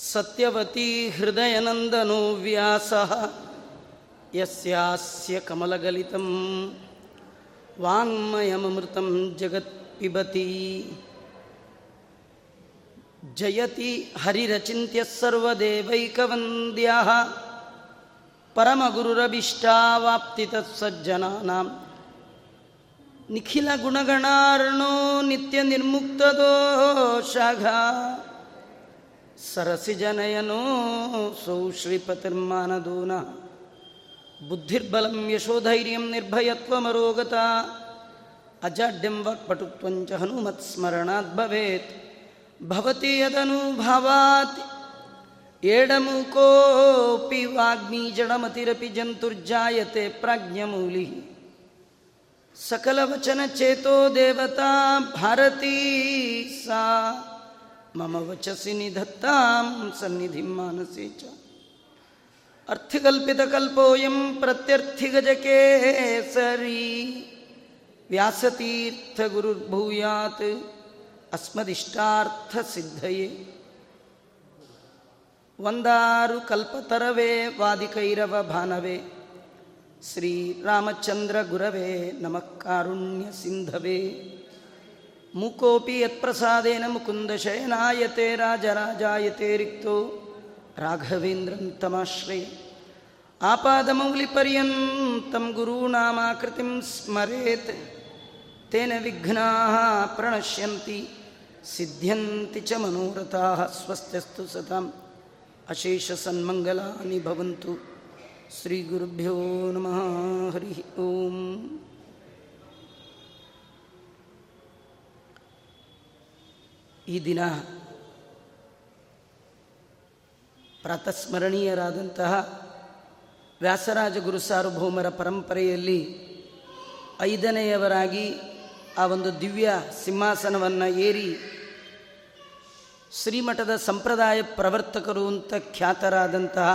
ಸತ್ಯವತಿ ಹೃದಯನಂದನೋ ವ್ಯಾಸ. ಯಸ್ಯಾಸ್ಯ ಕಮಲಗಲಿತಂ. ವಾನ್ಮಯಮೃತಂ ಜಗತ್ ಪಿಬತಿ ಜಯತಿ ಹರಿರಚಿತ್ಯ ಸರ್ವದೇವೈಕವಂದ್ಯ. ಪರಮಗುರುರಭೀಷ್ಟಾವಾಪ್ತಿತತ್ಸಜ್ಜನಾಂ ನಿಖಿಲ ಗುಣಗಣಾರ್ಣೋ ನಿತ್ಯ ನಿರ್ಮುಕ್ತದೋಷಾಘ ಸರಸಿಜನಯನೋ ಸೌ ಶ್ರೀಪತಿರ್ಮಾನದೂನ. ಬುದ್ಧಿರ್ಬಲಂ ಯಶೋಧೈರ್ಯಂ ನಿರ್ಭಯತ್ವಮರೋಗತ ಅಜಾಡ್ಯಂ ವಾಕ್ಪಟುತ್ವಂಚ ಹನುಮತ್ಸ್ಮರಣಾತ್ ಭವೇತ್. ಭವತಿ ಯದನುಭವಾತ್ ಏಡಮುಕೋಪಿ ವಾಗ್ಮೀ ಜಡಮತಿರಪಿ ಜಂತುರ್ಜಾಯತೆ ಪ್ರಾಜ್ಞಮೂಲಿ. ಮಮ ವಚಸಿ ನಿಧತ್ತಾಂ ಸನ್ನಿಧಿ ಮಾನಸಿ ಚ ಅರ್ಥಕಲ್ಪಿತಕಲ್ಪೋಯಂ ಪ್ರತ್ಯರ್ಥಿಗಜಕೆ ಸರಿ ವ್ಯಾಸತೀರ್ಥಗುರುರ್ಭೂಯಾತ್ ಅಸ್ಮದಿಷ್ಟಾರ್ಥಸಿದ್ಧಯೇ ವಂದಾರು ಕಲ್ಪತರವೇ ವಾದಿಕೈರವ ಭಾನವೇ ಶ್ರೀರಾಮಚಂದ್ರ ಗುರವೇ ನಮಃ ಕಾರುಣ್ಯ ಸಿಂಧವೇ ಮುಕೋಪಿ ಯತ್ಪ್ರಸಾದೇನ ಮುಕುಂದ ಶಯನಾಯತೆ ರಾಜರಾಜಾಯತೆ ರಿಕ್ತೋ. ರಾಘವೇಂದ್ರಂ ತಮಾಶ್ರಯ. ಆಪಾದಮೌಲಿಪರ್ಯಂತಂ ಗುರುನಾಮಾಕೃತಿಂ ಸ್ಮರೇತ್. ತೇನ ವಿಘ್ನಾ ಪ್ರಣಶ್ಯಂತಿ, ಸಿದ್ಧ್ಯಂತಿ ಚ ಮನೋರಥಾ ಸ್ವಸ್ಥಸ್ತು ಸತಾಂ. ಅಶೇಷ ಸನ್ಮಂಗಲಾನಿ ಭವಂತು. ಶ್ರೀಗುರುಭ್ಯೋ ನಮಃ ಹರಿ ಓಂ. ಈ ದಿನ ಪ್ರಾತಸ್ಮರಣೀಯರಾದಂತಹ ವ್ಯಾಸರಾಜ ಗುರು ಸಾರ್ವಭೌಮರ ಪರಂಪರೆಯಲ್ಲಿ ಐದನೆಯವರಾಗಿ ಆ ಒಂದು ದಿವ್ಯ ಸಿಂಹಾಸನವನ್ನು ಏರಿ ಶ್ರೀಮಠದ ಸಂಪ್ರದಾಯ ಪ್ರವರ್ತಕರು ಅಂತ ಖ್ಯಾತರಾದಂತಹ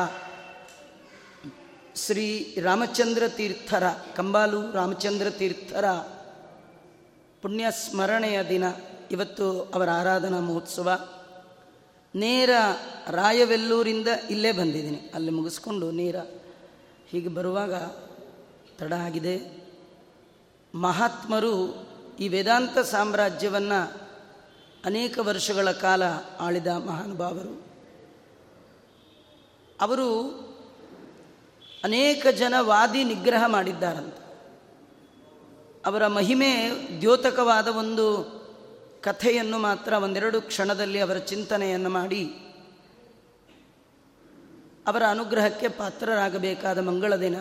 ಶ್ರೀ ರಾಮಚಂದ್ರ ತೀರ್ಥರ, ಕಂಬಾಲು ರಾಮಚಂದ್ರ ತೀರ್ಥರ ಪುಣ್ಯ ಸ್ಮರಣೆಯ ದಿನ. ಇವತ್ತು ಅವರ ಆರಾಧನಾ ಮಹೋತ್ಸವ. ನೇರ ರಾಯವೆಲ್ಲೂರಿಂದ ಇಲ್ಲೇ ಬಂದಿದ್ದೀನಿ. ಅಲ್ಲಿ ಮುಗಿಸ್ಕೊಂಡು ನೇರ ಹೀಗೆ ಬರುವಾಗ ತಡ ಆಗಿದೆ. ಮಹಾತ್ಮರು ಈ ವೇದಾಂತ ಸಾಮ್ರಾಜ್ಯವನ್ನು ಅನೇಕ ವರ್ಷಗಳ ಕಾಲ ಆಳಿದ ಮಹಾನುಭಾವರು. ಅವರು ಅನೇಕ ಜನ ವಾದಿ ನಿಗ್ರಹ ಮಾಡಿದ್ದಾರಂತೆ. ಅವರ ಮಹಿಮೆ ದ್ಯೋತಕವಾದ ಒಂದು ಕಥೆಯನ್ನು ಮಾತ್ರ ಒಂದೆರಡು ಕ್ಷಣದಲ್ಲಿ ಅವರ ಚಿಂತನೆಯನ್ನು ಮಾಡಿ ಅವರ ಅನುಗ್ರಹಕ್ಕೆ ಪಾತ್ರರಾಗಬೇಕಾದ ಮಂಗಳ ದಿನ.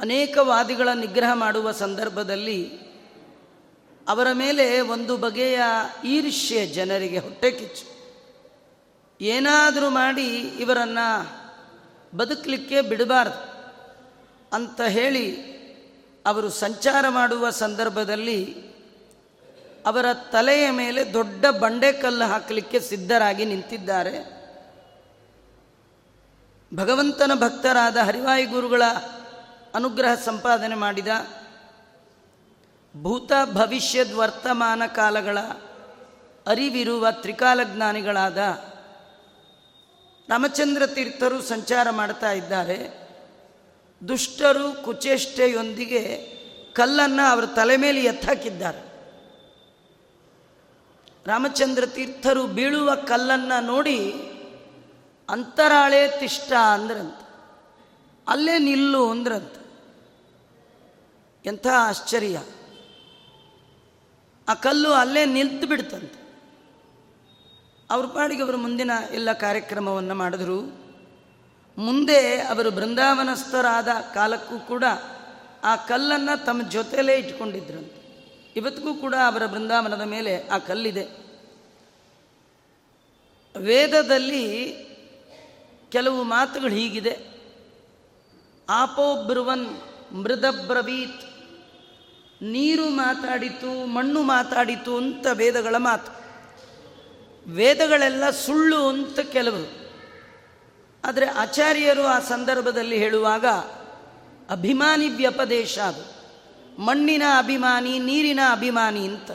ಅನೇಕ ವಾದಿಗಳ ನಿಗ್ರಹ ಮಾಡುವ ಸಂದರ್ಭದಲ್ಲಿ ಅವರ ಮೇಲೆ ಒಂದು ಬಗೆಯ ಈರ್ಷ್ಯೆ ಜನರಿಗೆ ಹೊಟ್ಟೆ ಕಿಚ್ಚು. ಏನಾದರೂ ಮಾಡಿ ಇವರನ್ನು ಬದುಕಲಿಕ್ಕೆ ಬಿಡಬಾರ್ದು ಅಂತ ಹೇಳಿ ಅವರು ಸಂಚಾರ ಮಾಡುವ ಸಂದರ್ಭದಲ್ಲಿ ಅವರ ತಲೆಯ ಮೇಲೆ ದೊಡ್ಡ ಬಂಡೆಕಲ್ಲು ಹಾಕಲಿಕ್ಕೆ ಸಿದ್ಧರಾಗಿ ನಿಂತಿದ್ದಾರೆ. ಭಗವಂತನ ಭಕ್ತರಾದ ಹರಿವಾಯು ಗುರುಗಳ ಅನುಗ್ರಹ ಸಂಪಾದನೆ ಮಾಡಿದ ಭೂತ ಭವಿಷ್ಯದ ವರ್ತಮಾನ ಕಾಲಗಳ ಅರಿವಿರುವ ತ್ರಿಕಾಲಜ್ಞಾನಿಗಳಾದ ರಾಮಚಂದ್ರ ತೀರ್ಥರು ಸಂಚಾರ ಮಾಡ್ತಾ ಇದ್ದಾರೆ. ದುಷ್ಟರು ಕುಚೇಷ್ಟೆಯೊಂದಿಗೆ ಕಲ್ಲನ್ನು ಅವರ ತಲೆ ಮೇಲೆ ಎತ್ತಾಕಿದ್ದಾರೆ ರಾಮಚಂದ್ರ ತೀರ್ಥರು ಬೀಳುವ ಕಲ್ಲನ್ನು ನೋಡಿ ಅಂತರಾಳೆ ತಿಷ್ಟ ಅಂದ್ರಂತ. ಅಲ್ಲೇ ನಿಲ್ಲು ಅಂದ್ರಂತ. ಎಂಥ ಆಶ್ಚರ್ಯ. ಆ ಕಲ್ಲು ಅಲ್ಲೇ ನಿಲ್ತು ಬಿಡ್ತಂತೆ. ಅವ್ರ ಪಾಡಿಗೆ ಅವರು ಮುಂದಿನ ಎಲ್ಲ ಕಾರ್ಯಕ್ರಮವನ್ನು ಮಾಡಿದ್ರು. ಮುಂದೆ ಅವರು ಬೃಂದಾವನಸ್ಥರಾದ ಕಾಲಕ್ಕೂ ಕೂಡ ಆ ಕಲ್ಲನ್ನು ತಮ್ಮ ಜೊತೆಲೇ ಇಟ್ಕೊಂಡಿದ್ರಂತೆ. ಇವತ್ತಿಗೂ ಕೂಡ ಅವರ ಬೃಂದಾವನದ ಮೇಲೆ ಆ ಕಲ್ಲಿದೆ. ವೇದದಲ್ಲಿ ಕೆಲವು ಮಾತುಗಳು ಹೀಗಿದೆ. ಆಪೋ ಬ್ರುವನ್ ಮೃದಬ್ರವೀತ್ ನೀರು ಮಾತಾಡಿತು, ಮಣ್ಣು ಮಾತಾಡಿತು ಅಂತ ವೇದಗಳ ಮಾತು. ವೇದಗಳೆಲ್ಲ ಸುಳ್ಳು ಅಂತ ಕೆಲವರು ಆದರೆ ಆಚಾರ್ಯರು ಆ ಸಂದರ್ಭದಲ್ಲಿ ಹೇಳುವಾಗ ಅಭಿಮಾನಿ ವ್ಯಪದೇಶ ಅದು. ಮಣ್ಣಿನ ಅಭಿಮಾನಿ, ನೀರಿನ ಅಭಿಮಾನಿ ಅಂತ.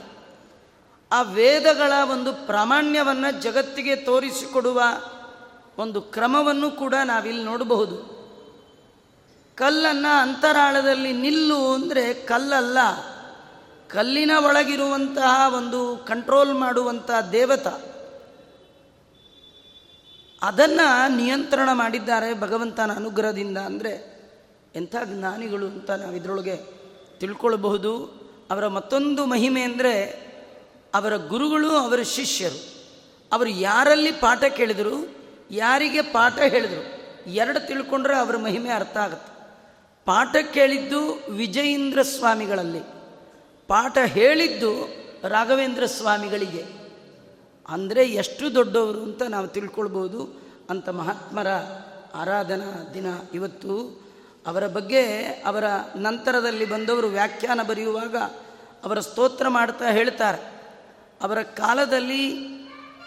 ಆ ವೇದಗಳ ಒಂದು ಪ್ರಾಮಾಣ್ಯವನ್ನು ಜಗತ್ತಿಗೆ ತೋರಿಸಿಕೊಡುವ ಒಂದು ಕ್ರಮವನ್ನು ಕೂಡ ನಾವಿಲ್ಲಿ ನೋಡಬಹುದು. ಕಲ್ಲನ್ನು ಅಂತರಾಳದಲ್ಲಿ ನಿಲ್ಲು ಅಂದರೆ ಕಲ್ಲಲ್ಲ. ಕಲ್ಲಿನ ಒಳಗಿರುವಂತಹ ಒಂದು ಕಂಟ್ರೋಲ್ ಮಾಡುವಂತಹ ದೇವತ. ಅದನ್ನು ನಿಯಂತ್ರಣ ಮಾಡಿದ್ದಾರೆ ಭಗವಂತನ ಅನುಗ್ರಹದಿಂದ ಅಂದರೆ ಎಂಥ ಜ್ಞಾನಿಗಳು ಅಂತ ನಾವು ಇದರೊಳಗೆ ತಿಳ್ಕೊಳ್ಬಹುದು. ಅವರ ಮತ್ತೊಂದು ಮಹಿಮೆ ಅಂದರೆ ಅವರ ಗುರುಗಳು ಅವರ ಶಿಷ್ಯರು. ಅವರು ಯಾರಲ್ಲಿ ಪಾಠ ಕೇಳಿದರು, ಯಾರಿಗೆ ಪಾಠ ಹೇಳಿದರು, ಎರಡು ತಿಳ್ಕೊಂಡ್ರೆ ಅವರ ಮಹಿಮೆ ಅರ್ಥ ಆಗುತ್ತೆ. ಪಾಠ ಕೇಳಿದ್ದು ವಿಜಯೇಂದ್ರ ಸ್ವಾಮಿಗಳಲ್ಲಿ. ಪಾಠ ಹೇಳಿದ್ದು ರಾಘವೇಂದ್ರ ಸ್ವಾಮಿಗಳಿಗೆ. ಅಂದರೆ ಎಷ್ಟು ದೊಡ್ಡವರು ಅಂತ ನಾವು ತಿಳ್ಕೊಳ್ಬೋದು ಅಂತ ಮಹಾತ್ಮರ ಆರಾಧನಾ ದಿನ ಇವತ್ತು ಅವರ ಬಗ್ಗೆ ಅವರ ನಂತರದಲ್ಲಿ ಬಂದವರು ವ್ಯಾಖ್ಯಾನ ಬರೆಯುವಾಗ ಅವರ ಸ್ತೋತ್ರ ಮಾಡ್ತಾ ಹೇಳ್ತಾರೆ. ಅವರ ಕಾಲದಲ್ಲಿ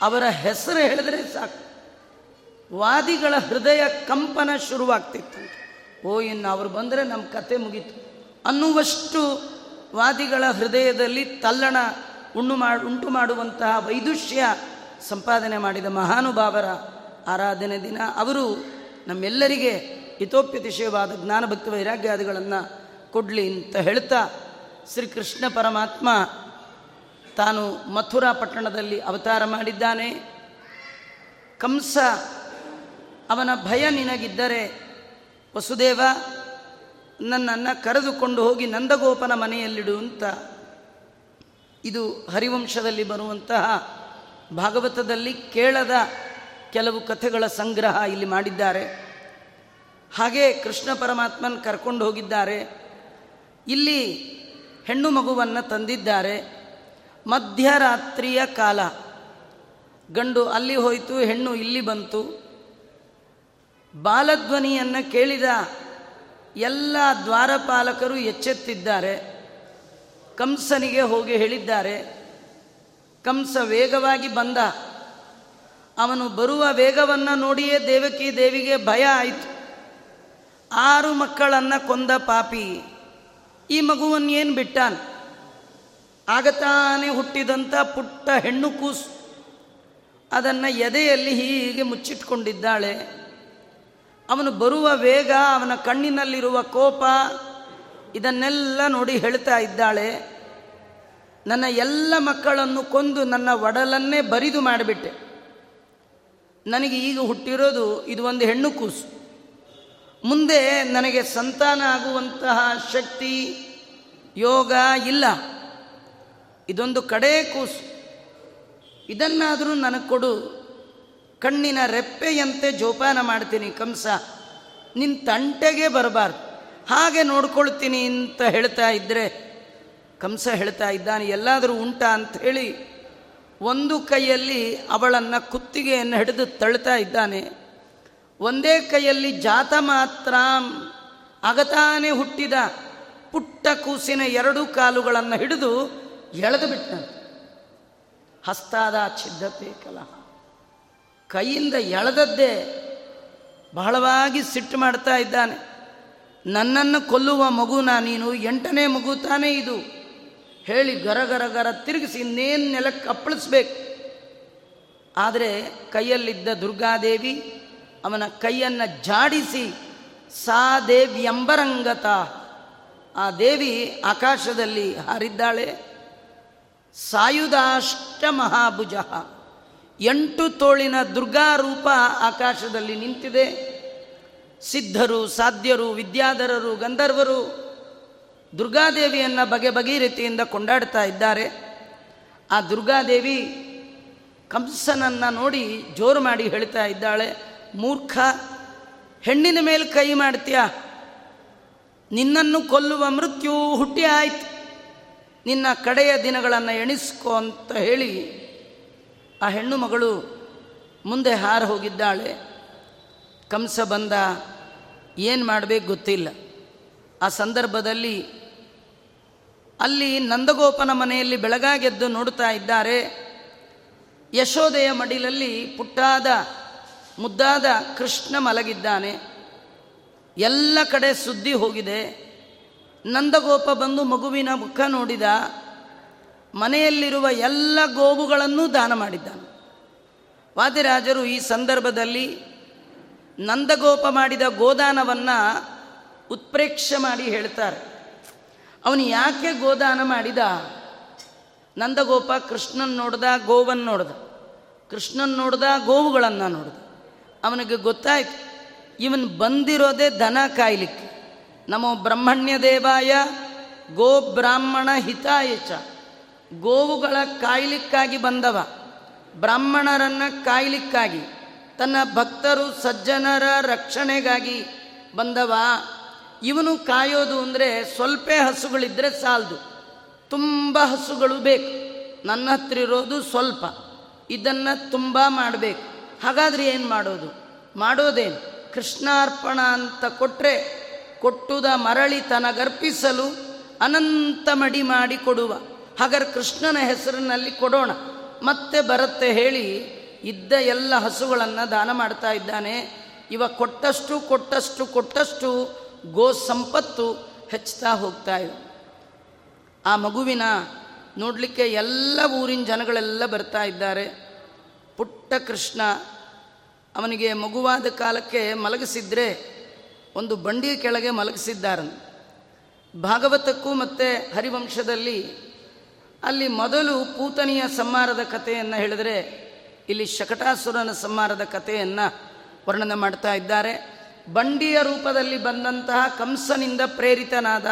ಅವರ ಹೆಸರು ಹೇಳಿದ್ರೆ ಸಾಕು. ವಾದಿಗಳ ಹೃದಯ ಕಂಪನ ಶುರುವಾಗ್ತಿತ್ತು. ಓ, ಇನ್ನು ಅವರು ಬಂದರೆ ನಮ್ಮ ಕತೆ ಮುಗೀತು. ಅನ್ನುವಷ್ಟು ವಾದಿಗಳ ಹೃದಯದಲ್ಲಿ ತಲ್ಲಣ ಉಣ್ಣು ಮಾಡಿ ಉಂಟು ಮಾಡುವಂತಹ ವೈದುಷ್ಯ ಸಂಪಾದನೆ ಮಾಡಿದ ಮಹಾನುಭಾವರ ಆರಾಧನೆ ದಿನ. ಅವರು ನಮ್ಮೆಲ್ಲರಿಗೆ ಹಿತೋಪ್ಯತಿಶಯವಾದ ಜ್ಞಾನಭಕ್ತಿ ವೈರಾಗ್ಯಾದಿಗಳನ್ನು ಕೊಡಲಿ ಅಂತ ಹೇಳ್ತಾ ಶ್ರೀಕೃಷ್ಣ ಪರಮಾತ್ಮ ತಾನು ಮಥುರಾ ಪಟ್ಟಣದಲ್ಲಿ ಅವತಾರ ಮಾಡಿದ್ದಾನೆ. ಕಂಸ, ಅವನ ಭಯ ನಿನಗಿದ್ದರೆ ವಸುದೇವ, ನನ್ನನ್ನು ಕರೆದುಕೊಂಡು ಹೋಗಿ ನಂದಗೋಪನ ಮನೆಯಲ್ಲಿಡು ಅಂತ. ಇದು ಹರಿವಂಶದಲ್ಲಿ ಬರುವಂತಹ ಭಾಗವತದಲ್ಲಿ ಕೇಳದ ಕೆಲವು ಕಥೆಗಳ ಸಂಗ್ರಹ ಇಲ್ಲಿ ಮಾಡಿದ್ದಾರೆ. ಹಾಗೆ ಕೃಷ್ಣ ಪರಮಾತ್ಮನ ಕರ್ಕೊಂಡು ಹೋಗಿದ್ದಾರೆ. ಇಲ್ಲಿ ಹೆಣ್ಣು ಮಗುವನ್ನು ತಂದಿದ್ದಾರೆ. ಮಧ್ಯರಾತ್ರಿಯ ಕಾಲ. ಗಂಡು ಅಲ್ಲಿ ಹೋಯಿತು, ಹೆಣ್ಣು ಇಲ್ಲಿ ಬಂತು. ಬಾಲಧ್ವನಿಯನ್ನು ಕೇಳಿದ ಎಲ್ಲ ದ್ವಾರಪಾಲಕರು ಎಚ್ಚೆತ್ತಿದ್ದಾರೆ. ಕಂಸನಿಗೆ ಹೋಗಿ ಹೇಳಿದ್ದಾರೆ. ಕಂಸ ವೇಗವಾಗಿ ಬಂದ. ಅವನು ಬರುವ ವೇಗವನ್ನು ನೋಡಿಯೇ ದೇವಕಿ ದೇವಿಗೆ ಭಯ ಆಯಿತು. ಆರು ಮಕ್ಕಳನ್ನು ಕೊಂದ ಪಾಪಿ. ಈ ಮಗುವನ್ನು ಏನು ಬಿಟ್ಟಾನ? ಆಗತಾನೆ ಹುಟ್ಟಿದಂಥ ಪುಟ್ಟ ಹೆಣ್ಣು ಕೂಸು. ಅದನ್ನು ಎದೆಯಲ್ಲಿ ಹೀಗೆ ಮುಚ್ಚಿಟ್ಕೊಂಡಿದ್ದಾಳೆ. ಅವನು ಬರುವ ವೇಗ, ಅವನ ಕಣ್ಣಿನಲ್ಲಿರುವ ಕೋಪ, ಇದನ್ನೆಲ್ಲ ನೋಡಿ ಹೇಳ್ತಾ ಇದ್ದಾಳೆ. ನನ್ನ ಎಲ್ಲ ಮಕ್ಕಳನ್ನು ಕೊಂದು ನನ್ನ ಒಡಲನ್ನೇ ಬರಿದು ಮಾಡಿಬಿಟ್ಟೆ. ನನಗೆ ಈಗ ಹುಟ್ಟಿರೋದು ಇದು ಒಂದು ಹೆಣ್ಣು ಕೂಸು. ಮುಂದೆ ನನಗೆ ಸಂತಾನ ಆಗುವಂತಹ ಶಕ್ತಿ ಯೋಗ ಇಲ್ಲ. ಇದೊಂದು ಕಡೆ ಕೂಸು. ಇದನ್ನಾದರೂ ನನಗೆ ಕೊಡು. ಕಣ್ಣಿನ ರೆಪ್ಪೆಯಂತೆ ಜೋಪಾನ ಮಾಡ್ತೀನಿ ಕಂಸ. ನಿನ್ನ ತಂಟೆಗೆ ಬರಬಾರ್ದು. ಹಾಗೆ ನೋಡ್ಕೊಳ್ತೀನಿ ಅಂತ ಹೇಳ್ತಾ ಇದ್ದರೆ ಕಂಸ ಹೇಳ್ತಾ ಇದ್ದಾನೆ, ಎಲ್ಲಾದರೂ ಉಂಟಾ ಹೇಳಿ, ಒಂದು ಕೈಯಲ್ಲಿ ಅವಳನ್ನು ಕುತ್ತಿಗೆಯನ್ನು ಹಿಡಿದು ತಳ್ತಾ ಇದ್ದಾನೆ. ಒಂದೇ ಕೈಯಲ್ಲಿ ಜಾತ ಮಾತ್ರ ಅಗತಾನೆ ಹುಟ್ಟಿದ ಪುಟ್ಟ ಕೂಸಿನ ಎರಡು ಕಾಲುಗಳನ್ನು ಹಿಡಿದು ಎಳೆದು ಬಿಟ್ಟ ಹಸ್ತಾದ ಛಿದ್ದತೆ ಕಲಹ. ಕೈಯಿಂದ ಎಳೆದದ್ದೇ ಬಹಳವಾಗಿ ಸಿಟ್ಟು ಮಾಡ್ತಾ ಇದ್ದಾನೆ. ನನ್ನನ್ನು ಕೊಲ್ಲುವ ಮಗುನ ನೀನು ಎಂಟನೇ ಮಗು ತಾನೇ ಇದು. ಹೇಳಿ ಗರ ಗರ ಗರ ತಿರುಗಿಸಿ ಇನ್ನೇನು ನೆಲಕ್ಕೆ ಅಪ್ಪಳಿಸ್ಬೇಕು ಆದರೆ ಕೈಯಲ್ಲಿದ್ದ ದುರ್ಗಾದೇವಿ ಅವನ ಕೈಯನ್ನು ಜಾಡಿಸಿ, ಸಾ ದೇವ್ಯಂಬರಂಗತ ಆ ದೇವಿ ಆಕಾಶದಲ್ಲಿ ಹಾರಿದ್ದಾಳೆ. ಸಾಯುಧಾಷ್ಟ ಮಹಾಭುಜ. ಎಂಟು ತೋಳಿನ ದುರ್ಗಾ ರೂಪ ಆಕಾಶದಲ್ಲಿ ನಿಂತಿದೆ. ಸಿದ್ಧರು, ಸಾಧ್ಯರು, ವಿದ್ಯಾಧರರು, ಗಂಧರ್ವರು ದುರ್ಗಾದೇವಿಯನ್ನು ಬಗೆ ಬಗೆ ರೀತಿಯಿಂದ ಕೊಂಡಾಡ್ತಾ ಇದ್ದಾರೆ. ಆ ದುರ್ಗಾದೇವಿ ಕಂಸನನ್ನು ನೋಡಿ ಜೋರು ಮಾಡಿ ಹೇಳ್ತಾ ಇದ್ದಾಳೆ. ಮೂರ್ಖ, ಹೆಣ್ಣಿನ ಮೇಲೆ ಕೈ ಮಾಡ್ತೀಯ? ನಿನ್ನನ್ನು ಕೊಲ್ಲುವ ಮೃತ್ಯು ಹುಟ್ಟಿ ಆಯ್ತು. ನಿನ್ನ ಕಡೆಯ ದಿನಗಳನ್ನು ಎಣಿಸ್ಕೋ ಅಂತ ಹೇಳಿ ಆ ಹೆಣ್ಣು ಮಗಳು ಮುಂದೆ ಹಾರ ಹೋಗಿದ್ದಾಳೆ. ಕಂಸ ಬಂದ, ಏನು ಮಾಡಬೇಕು ಗೊತ್ತಿಲ್ಲ. ಆ ಸಂದರ್ಭದಲ್ಲಿ ಅಲ್ಲಿ ನಂದಗೋಪನ ಮನೆಯಲ್ಲಿ ಬೆಳಗಾಗೆದ್ದು ನೋಡ್ತಾ ಇದ್ದಾರೆ. ಯಶೋದೆಯ ಮಡಿಲಲ್ಲಿ ಪುಟ್ಟಾದ ಮುದ್ದಾದ ಕೃಷ್ಣ ಮಲಗಿದ್ದಾನೆ. ಎಲ್ಲ ಕಡೆ ಸುದ್ದಿ ಹೋಗಿದೆ. ನಂದಗೋಪ ಬಂದು ಮಗುವಿನ ಮುಖ ನೋಡಿದ. ಮನೆಯಲ್ಲಿರುವ ಎಲ್ಲ ಗೋವುಗಳನ್ನು ದಾನ ಮಾಡಿದ್ದಾನೆ. ವಾದಿರಾಜರು ಈ ಸಂದರ್ಭದಲ್ಲಿ ನಂದಗೋಪ ಮಾಡಿದ ಗೋದಾನವನ್ನು ಉತ್ಪ್ರೇಕ್ಷೆ ಮಾಡಿ ಹೇಳ್ತಾರೆ. ಅವನು ಯಾಕೆ ಗೋದಾನ ಮಾಡಿದ? ನಂದಗೋಪ ಕೃಷ್ಣನ್ ನೋಡ್ದ ಗೋವನ್ನು ನೋಡ್ದ. ಕೃಷ್ಣನ್ ನೋಡ್ದ, ಗೋವುಗಳನ್ನು ನೋಡ್ದ. ಅವನಿಗೆ ಗೊತ್ತಾಯ್ತು, ಇವನು ಬಂದಿರೋದೇ ದನ ಕಾಯ್ಲಿಕ್ಕೆ. ನಮೋ ಬ್ರಹ್ಮಣ್ಯ ದೇವಾಯ ಗೋ ಬ್ರಾಹ್ಮಣ ಹಿತಾಯಚ. ಗೋವುಗಳ ಕಾಯ್ಲಿಕ್ಕಾಗಿ ಬಂದವ. ಬ್ರಾಹ್ಮಣರನ್ನ ಕಾಯ್ಲಿಕ್ಕಾಗಿ. ತನ್ನ ಭಕ್ತರು, ಸಜ್ಜನರ ರಕ್ಷಣೆಗಾಗಿ ಬಂದವ. ಇವನು ಕಾಯೋದು ಅಂದರೆ ಸ್ವಲ್ಪ ಹಸುಗಳಿದ್ರೆ ಸಾಲದು. ತುಂಬ ಹಸುಗಳು ಬೇಕು. ನನ್ನ ಹತ್ರ ಇರೋದು ಸ್ವಲ್ಪ. ಇದನ್ನು ತುಂಬ ಮಾಡಬೇಕು. ಹಾಗಾದ್ರೆ ಏನು ಮಾಡೋದು? ಮಾಡೋದೇನು? ಕೃಷ್ಣಾರ್ಪಣ ಅಂತ ಕೊಟ್ಟರೆ ಕೊಟ್ಟುದ ಮರಳಿ ತನಗರ್ಪಿಸಲು ಅನಂತ ಮಡಿ ಮಾಡಿ ಕೊಡುವ. ಹಾಗಾದ್ರೆ ಕೃಷ್ಣನ ಹೆಸರಿನಲ್ಲಿ ಕೊಡೋಣ. ಮತ್ತೆ ಬರುತ್ತೆ ಹೇಳಿ ಇದ್ದ ಎಲ್ಲ ಹಸುಗಳನ್ನು ದಾನ ಮಾಡ್ತಾ ಇದ್ದಾನೆ. ಇವ ಕೊಟ್ಟಷ್ಟು ಕೊಟ್ಟಷ್ಟು ಕೊಟ್ಟಷ್ಟು ಗೋ ಸಂಪತ್ತು ಹೆಚ್ಚುತ್ತಾ ಹೋಗ್ತಾ ಇದೆ. ಆ ಮಗುವಿನ ನೋಡಲಿಕ್ಕೆ ಎಲ್ಲ ಊರಿನ ಜನಗಳೆಲ್ಲ ಬರ್ತಾ ಇದ್ದಾರೆ. ಪುಟ್ಟ ಕೃಷ್ಣ ಅವನಿಗೆ ಮಗುವಾದ ಕಾಲಕ್ಕೆ ಮಲಗಿಸಿದ್ರೆ ಒಂದು ಬಂಡಿಯ ಕೆಳಗೆ ಮಲಗಿಸಿದ್ದಾರೆ ಭಾಗವತಕ್ಕೂ ಮತ್ತು ಹರಿವಂಶದಲ್ಲಿ ಅಲ್ಲಿ ಮೊದಲು ಪೂತನಿಯ ಸಂಹಾರದ ಕಥೆಯನ್ನು ಹೇಳಿದರೆ ಇಲ್ಲಿ ಶಕಟಾಸುರನ ಸಂಹಾರದ ಕಥೆಯನ್ನು ವರ್ಣನೆ ಮಾಡ್ತಾ ಇದ್ದಾರೆ. ಬಂಡಿಯ ರೂಪದಲ್ಲಿ ಬಂದಂತಹ ಕಂಸನಿಂದ ಪ್ರೇರಿತನಾದ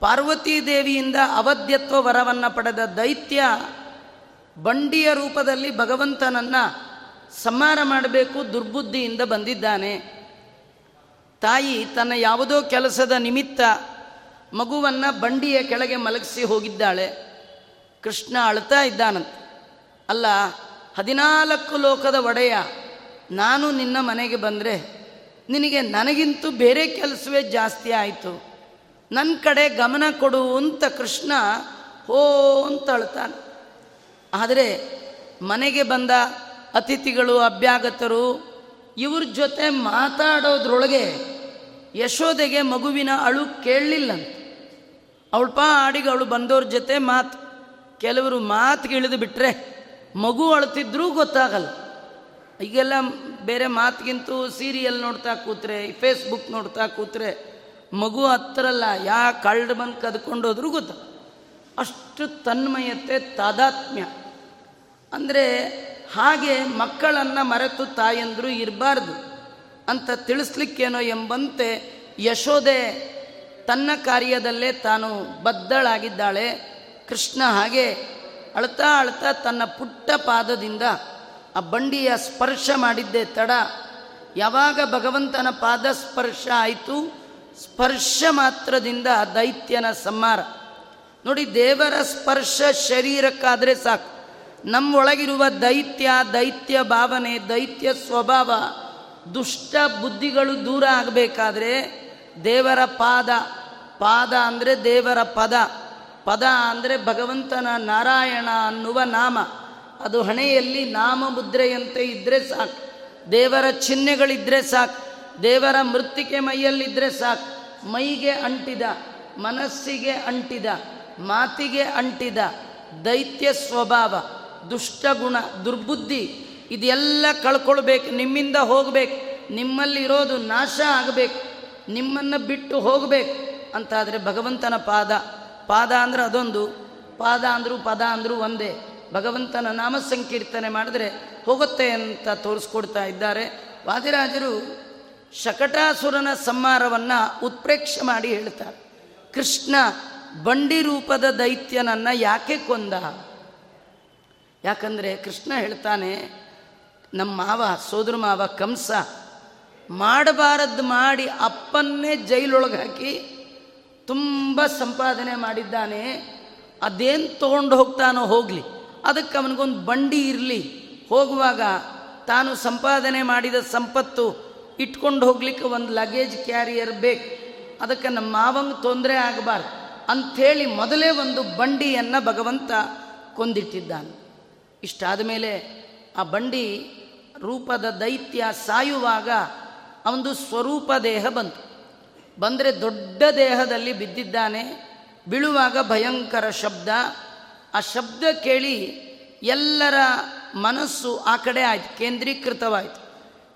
ಪಾರ್ವತೀ ದೇವಿಯಿಂದ ಅವಧ್ಯತ್ವ ವರವನ್ನು ಪಡೆದ ದೈತ್ಯ ಬಂಡಿಯ ರೂಪದಲ್ಲಿ ಭಗವಂತನನ್ನು ಸಂಹಾರ ಮಾಡಬೇಕು ದುರ್ಬುದ್ಧಿಯಿಂದ ಬಂದಿದ್ದಾನೆ. ತಾಯಿ ತನ್ನ ಯಾವುದೋ ಕೆಲಸದ ನಿಮಿತ್ತ ಮಗುವನ್ನು ಬಂಡಿಯ ಕೆಳಗೆ ಮಲಗಿಸಿ ಹೋಗಿದ್ದಾಳೆ. ಕೃಷ್ಣ ಅಳ್ತಾ ಇದ್ದಾನಂತೆ. ಅಲ್ಲ, ಹದಿನಾಲ್ಕು ಲೋಕದ ಒಡೆಯ ನಾನು ನಿನ್ನ ಮನೆಗೆ ಬಂದರೆ ನಿನಗೆ ನನಗಿಂತೂ ಬೇರೆ ಕೆಲಸವೇ ಜಾಸ್ತಿ ಆಯಿತು. ನನ್ನ ಕಡೆ ಗಮನ ಕೊಡು ಅಂತ ಕೃಷ್ಣ ಹೋ ಅಂತ ಅಳ್ತಾನೆ. ಆದರೆ ಮನೆಗೆ ಬಂದ ಅತಿಥಿಗಳು, ಅಭ್ಯಾಗತರು ಇವ್ರ ಜೊತೆ ಮಾತಾಡೋದ್ರೊಳಗೆ ಯಶೋದೆಗೆ ಮಗುವಿನ ಅಳು ಕೇಳಲಿಲ್ಲಂತ. ಅವಳ ಪಾ ಆಡಿಗೆ ಅವಳು ಬಂದವ್ರ ಜೊತೆ ಮಾತು, ಕೆಲವರು ಮಾತು ಕೇಳಿದು ಬಿಟ್ಟರೆ ಮಗು ಅಳ್ತಿದ್ರೂ ಗೊತ್ತಾಗಲ್ಲ. ಈಗೆಲ್ಲ ಬೇರೆ ಮಾತಿಗಿಂತೂ ಸೀರಿಯಲ್ ನೋಡ್ತಾ ಕೂತ್ರೆ ಫೇಸ್ಬುಕ್ ನೋಡ್ತಾ ಕೂತ್ರೆ ಮಗು ಹತ್ರಲ್ಲ, ಯಾ ಕಳ್ಳು ಬಂದು ಕದ್ಕೊಂಡೋದ್ರೂ ಗೊತ್ತ ಅಷ್ಟು ತನ್ಮಯತೆ ತಾದಾತ್ಮ್ಯ. ಅಂದರೆ ಹಾಗೆ ಮಕ್ಕಳನ್ನು ಮರೆತು ತಾಯಂದರು ಇರಬಾರ್ದು ಅಂತ ತಿಳಿಸ್ಲಿಕ್ಕೇನೋ ಎಂಬಂತೆ ಯಶೋದೆ ತನ್ನ ಕಾರ್ಯದಲ್ಲೇ ತಾನು ಬದ್ದಳಾಗಿದ್ದಾಳೆ ಕೃಷ್ಣ ಹಾಗೆ ಅಳ್ತಾ ಅಳ್ತಾ ತನ್ನ ಪುಟ್ಟ ಪಾದದಿಂದ ಆ ಬಂಡಿಯ ಸ್ಪರ್ಶ ಮಾಡಿದ್ದೆ ತಡ. ಯಾವಾಗ ಭಗವಂತನ ಪಾದ ಸ್ಪರ್ಶ ಆಯಿತು? ಸ್ಪರ್ಶ ಮಾತ್ರದಿಂದ ದೈತ್ಯನ ಸಂಹಾರ. ನೋಡಿ ದೇವರ ಸ್ಪರ್ಶ ಶರೀರಕ್ಕಾದರೆ ಸಾಕು. ನಮ್ಮೊಳಗಿರುವ ದೈತ್ಯ ದೈತ್ಯ ಭಾವನೆ, ದೈತ್ಯ ಸ್ವಭಾವ, ದುಷ್ಟ ಬುದ್ಧಿಗಳು ದೂರ ಆಗಬೇಕಾದ್ರೆ ದೇವರ ಪಾದ. ಪಾದ ಅಂದರೆ ದೇವರ ಪದ. ಪದ ಅಂದರೆ ಭಗವಂತನ ನಾರಾಯಣ ಅನ್ನುವ ನಾಮ. ಅದು ಹಣೆಯಲ್ಲಿ ನಾಮ ಮುದ್ರೆಯಂತೆ ಇದ್ದರೆ ಸಾಕು. ದೇವರ ಚಿಹ್ನೆಗಳಿದ್ದರೆ ಸಾಕು. ದೇವರ ಮೃತ್ತಿಕೆ ಮೈಯಲ್ಲಿದ್ದರೆ ಸಾಕು. ಮೈಗೆ ಅಂಟಿದ, ಮನಸ್ಸಿಗೆ ಅಂಟಿದ, ಮಾತಿಗೆ ಅಂಟಿದ ದೈತ್ಯ ಸ್ವಭಾವ. ದುಷ್ಟಗುಣ, ದುರ್ಬುದ್ಧಿ, ಇದೆಲ್ಲ ಕಳ್ಕೊಳ್ಬೇಕು, ನಿಮ್ಮಿಂದ ಹೋಗಬೇಕು ನಿಮ್ಮಲ್ಲಿರೋದು ನಾಶ ಆಗಬೇಕು, ನಿಮ್ಮನ್ನು ಬಿಟ್ಟು ಹೋಗಬೇಕು ಅಂತಾದರೆ ಭಗವಂತನ ಪಾದ. ಪಾದ ಅಂದರೆ ಅದೊಂದು, ಪಾದ ಅಂದರೂ ಪದ ಅಂದರೂ ಒಂದೇ. ಭಗವಂತನ ನಾಮ ಸಂಕೀರ್ತನೆ ಮಾಡಿದ್ರೆ ಹೋಗುತ್ತೆ ಅಂತ ತೋರಿಸ್ಕೊಡ್ತಾ ಇದ್ದಾರೆ. ವಾದಿರಾಜರು ಶಕಟಾಸುರನ ಸಂಹಾರವನ್ನು ಉತ್ಪ್ರೇಕ್ಷ ಮಾಡಿ ಹೇಳ್ತಾರೆ. ಕೃಷ್ಣ ಬಂಡಿ ರೂಪದ ದೈತ್ಯನನ್ನು ಯಾಕೆ ಕೊಂದ? ಯಾಕಂದರೆ ಕೃಷ್ಣ ಹೇಳ್ತಾನೆ ನಮ್ಮ ಮಾವ, ಸೋದರ ಮಾವ ಕಂಸ ಮಾಡಬಾರದ್ದು ಮಾಡಿ ಅಪ್ಪನ್ನೇ ಜೈಲೊಳಗೆ ಹಾಕಿ ತುಂಬ ಸಂಪಾದನೆ ಮಾಡಿದ್ದಾನೆ. ಅದೇನು ತೊಗೊಂಡು ಹೋಗ್ತಾನೋ ಹೋಗಲಿ. ಅದಕ್ಕೆ ಅವನಿಗೊಂದು ಬಂಡಿ ಇರಲಿ. ಹೋಗುವಾಗ ತಾನು ಸಂಪಾದನೆ ಮಾಡಿದ ಸಂಪತ್ತು ಇಟ್ಕೊಂಡು ಹೋಗ್ಲಿಕ್ಕೆ ಒಂದು ಲಗೇಜ್ ಕ್ಯಾರಿಯರ್ ಬೇಕು. ಅದಕ್ಕೆ ನಮ್ಮ ಮಾವಂಗೆ ತೊಂದರೆ ಆಗಬಾರ್ದು. ಅಂಥೇಳಿ ಮೊದಲೇ ಒಂದು ಬಂಡಿಯನ್ನು ಭಗವಂತ ಕೊಂದಿಟ್ಟಿದ್ದಾನೆ. ಇಷ್ಟಾದ ಮೇಲೆ ಆ ಬಂಡಿ ರೂಪದ ದೈತ್ಯ ಸಾಯುವಾಗ ಅವನದು ಸ್ವರೂಪ ದೇಹ ಬಂತು. ಬಂದರೆ ದೊಡ್ಡ ದೇಹದಲ್ಲಿ ಬಿದ್ದಿದ್ದಾನೆ, ಬೀಳುವಾಗ ಭಯಂಕರ ಶಬ್ದ. ಆ ಶಬ್ದ ಕೇಳಿ ಎಲ್ಲರ ಮನಸ್ಸು ಆ ಕಡೆ ಆಯಿತು, ಕೇಂದ್ರೀಕೃತವಾಯಿತು.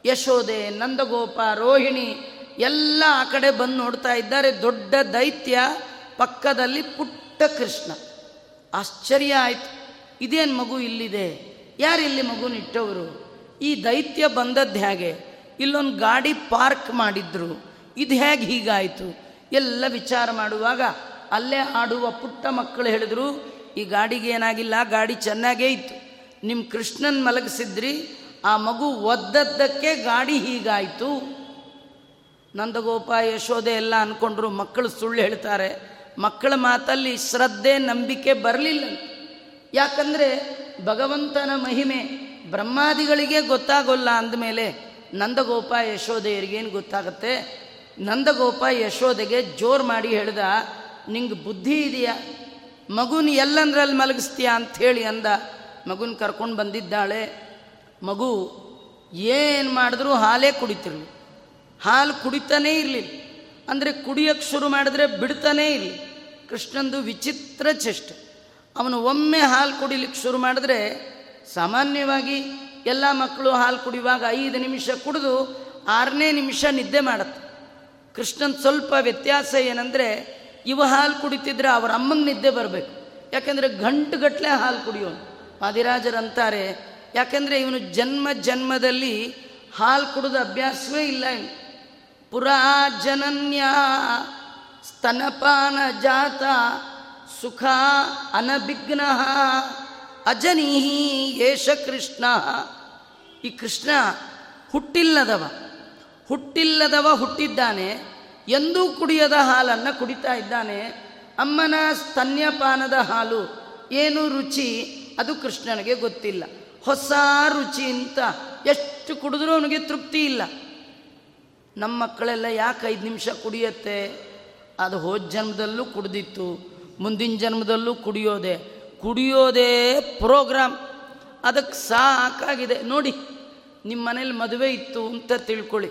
ಯಶೋದೆ, ನಂದಗೋಪ, ರೋಹಿಣಿ ಎಲ್ಲ ಆ ಕಡೆ ಬಂದು ನೋಡ್ತಾ ಇದ್ದಾರೆ. ದೊಡ್ಡ ದೈತ್ಯ ಪಕ್ಕದಲ್ಲಿ ಪುಟ್ಟ ಕೃಷ್ಣ. ಆಶ್ಚರ್ಯ ಆಯ್ತು. ಇದೇನು ಮಗು ಇಲ್ಲಿದೆ? ಯಾರಿಲ್ಲಿ ಮಗುನಿಟ್ಟವರು ಈ ದೈತ್ಯ ಬಂದದ್ದು ಹೇಗೆ? ಇಲ್ಲೊಂದು ಗಾಡಿ ಪಾರ್ಕ್ ಮಾಡಿದ್ರು. ಇದು ಹೇಗೆ ಹೀಗಾಯಿತು? ಎಲ್ಲ ವಿಚಾರ ಮಾಡುವಾಗ ಅಲ್ಲೇ ಆಡುವ ಪುಟ್ಟ ಮಕ್ಕಳು ಹೇಳಿದ್ರು, ಈ ಗಾಡಿಗೆ ಏನಾಗಿಲ್ಲ, ಗಾಡಿ ಚೆನ್ನಾಗೇ ಇತ್ತು. ನಿಮ್ಮ ಕೃಷ್ಣನ್ ಮಲಗಿಸಿದ್ರಿ, ಆ ಮಗು ಒದ್ದದ್ದಕ್ಕೆ ಗಾಡಿ ಹೀಗಾಯಿತು. ನಂದಗೋಪ ಯಶೋದೆ ಎಲ್ಲ ಅಂದ್ಕೊಂಡ್ರು ಮಕ್ಕಳು ಸುಳ್ಳು ಹೇಳ್ತಾರೆ. ಮಕ್ಕಳ ಮಾತಲ್ಲಿ ಶ್ರದ್ಧೆ, ನಂಬಿಕೆ ಬರಲಿಲ್ಲ. ಯಾಕಂದರೆ ಭಗವಂತನ ಮಹಿಮೆ ಬ್ರಹ್ಮಾದಿಗಳಿಗೆ ಗೊತ್ತಾಗೋಲ್ಲ ಅಂದಮೇಲೆ ನಂದಗೋಪ ಯಶೋಧೆಯರಿಗೇನು ಗೊತ್ತಾಗುತ್ತೆ? ನಂದಗೋಪ ಯಶೋದೆಗೆ ಜೋರು ಮಾಡಿ ಹೇಳ್ದ, ನಿಂಗೆ ಬುದ್ಧಿ ಇದೆಯಾ? ಮಗುನ ಎಲ್ಲಂದ್ರಲ್ಲಿ ಮಲಗಿಸ್ತೀಯಾ? ಅಂಥೇಳಿ ಅಂದ. ಮಗುನ ಕರ್ಕೊಂಡು ಬಂದಿದ್ದಾಳೆ. ಮಗು ಏನು ಮಾಡಿದ್ರು ಹಾಲೇ ಕುಡಿತಿರ್ಲಿ. ಹಾಲು ಕುಡಿತಾನೇ ಇರಲಿಲ್ಲ ಅಂದರೆ ಕುಡಿಯೋಕ್ಕೆ ಶುರು ಮಾಡಿದ್ರೆ ಬಿಡ್ತಾನೇ ಇರಲಿ. ಕೃಷ್ಣಂದು ವಿಚಿತ್ರ ಚೇಷ್ಟೆ. ಅವನು ಒಮ್ಮೆ ಹಾಲು ಕುಡಿಲಿಕ್ಕೆ ಶುರು ಮಾಡಿದ್ರೆ ಸಾಮಾನ್ಯವಾಗಿ ಎಲ್ಲ ಮಕ್ಕಳು ಹಾಲು ಕುಡಿಯುವಾಗ ಐದು ನಿಮಿಷ ಕುಡಿದು ಆರನೇ ನಿಮಿಷ ನಿದ್ದೆ ಮಾಡುತ್ತೆ. ಕೃಷ್ಣನ್ ಸ್ವಲ್ಪ ವ್ಯತ್ಯಾಸ ಏನಂದರೆ ಇವ ಹಾಲು ಕುಡಿತಿದ್ರೆ ಅವರ ಅಮ್ಮನ ನಿದ್ದೆ ಬರಬೇಕು. ಯಾಕೆಂದರೆ ಗಂಟುಗಟ್ಟಲೆ ಹಾಲು ಕುಡಿಯೋನು. ವಾದಿರಾಜರಂತಾರೆ ಯಾಕೆಂದರೆ ಇವನು ಜನ್ಮ ಜನ್ಮದಲ್ಲಿ ಹಾಲು ಕುಡಿದ ಅಭ್ಯಾಸವೇ ಇಲ್ಲ. ಪುರಾ ಜನನ್ಯ ಸ್ತನಪಾನ ಜಾತ ಸುಖ ಅನಭಿಘ್ನ ಅಜನೀಹಿ ಯೇಷ ಕೃಷ್ಣ. ಈ ಕೃಷ್ಣ ಹುಟ್ಟಿಲ್ಲದವ ಹುಟ್ಟಿಲ್ಲದವ ಹುಟ್ಟಿದ್ದಾನೆ, ಎಂದೂ ಕುಡಿಯದ ಹಾಲನ್ನು ಕುಡಿತಾ ಇದ್ದಾನೆ. ಅಮ್ಮನ ಸ್ತನ್ಯಪಾನದ ಹಾಲು ಏನು ರುಚಿ ಅದು ಕೃಷ್ಣನಿಗೆ ಗೊತ್ತಿಲ್ಲ. ಹೊಸ ರುಚಿ ಅಂತ ಎಷ್ಟು ಕುಡಿದ್ರೂ ಅವನಿಗೆ ತೃಪ್ತಿ ಇಲ್ಲ. ನಮ್ಮ ಮಕ್ಕಳೆಲ್ಲ ಯಾಕೆ ಐದು ನಿಮಿಷ ಕುಡಿಯತ್ತೆ? ಅದು ಹೋದ ಜನ್ಮದಲ್ಲೂ ಕುಡ್ದಿತ್ತು. ಮುಂದಿನ ಜನ್ಮದಲ್ಲೂ ಕುಡಿಯೋದೆ. ಕುಡಿಯೋದೇ ಪ್ರೋಗ್ರಾಮ್. ಅದಕ್ಕೆ ಸಾಕಾಗಿದೆ. ನೋಡಿ ನಿಮ್ಮ ಮನೇಲಿ ಮದುವೆ ಇತ್ತು ಅಂತ ತಿಳ್ಕೊಳ್ಳಿ.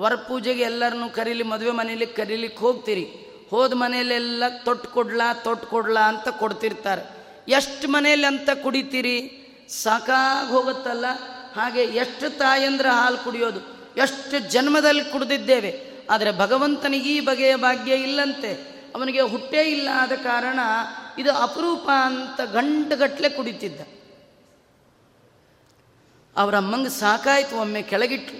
ವರ ಪೂಜೆಗೆ ಎಲ್ಲರನ್ನೂ ಕರೀಲಿ, ಮದುವೆ ಮನೇಲಿ ಕರೀಲಿಕ್ಕೆ ಹೋಗ್ತೀರಿ. ಹೋದ ಮನೆಯಲ್ಲೆಲ್ಲ ತೊಟ್ಟು ಕೊಡ್ಲಾ ತೊಟ್ಟು ಕೊಡ್ಲಾ ಅಂತ ಕೊಡ್ತಿರ್ತಾರೆ. ಎಷ್ಟು ಮನೇಲಿ ಅಂತ ಕುಡಿತೀರಿ? ಸಾಕಾಗಿ ಹೋಗುತ್ತಲ್ಲ. ಹಾಗೆ ಎಷ್ಟು ತಾಯಂದ್ರ ಹಾಲು ಕುಡಿಯೋದು? ಎಷ್ಟು ಜನ್ಮದಲ್ಲಿ ಕುಡಿದಿದ್ದೇವೆ. ಆದರೆ ಭಗವಂತನಿಗೆ ಈ ಬಗೆಯ ಭಾಗ್ಯ ಇಲ್ಲಂತೆ. ಅವನಿಗೆ ಹುಟ್ಟೇ ಇಲ್ಲ ಆದ ಕಾರಣ ಇದು ಅಪರೂಪ ಅಂತ ಗಂಟುಗಟ್ಟಲೆ ಕುಡಿತಿದ್ದ. ಅವರ ಅಮ್ಮಂಗೆ ಸಾಕಾಯಿತು, ಒಮ್ಮೆ ಕೆಳಗಿಟ್ಟು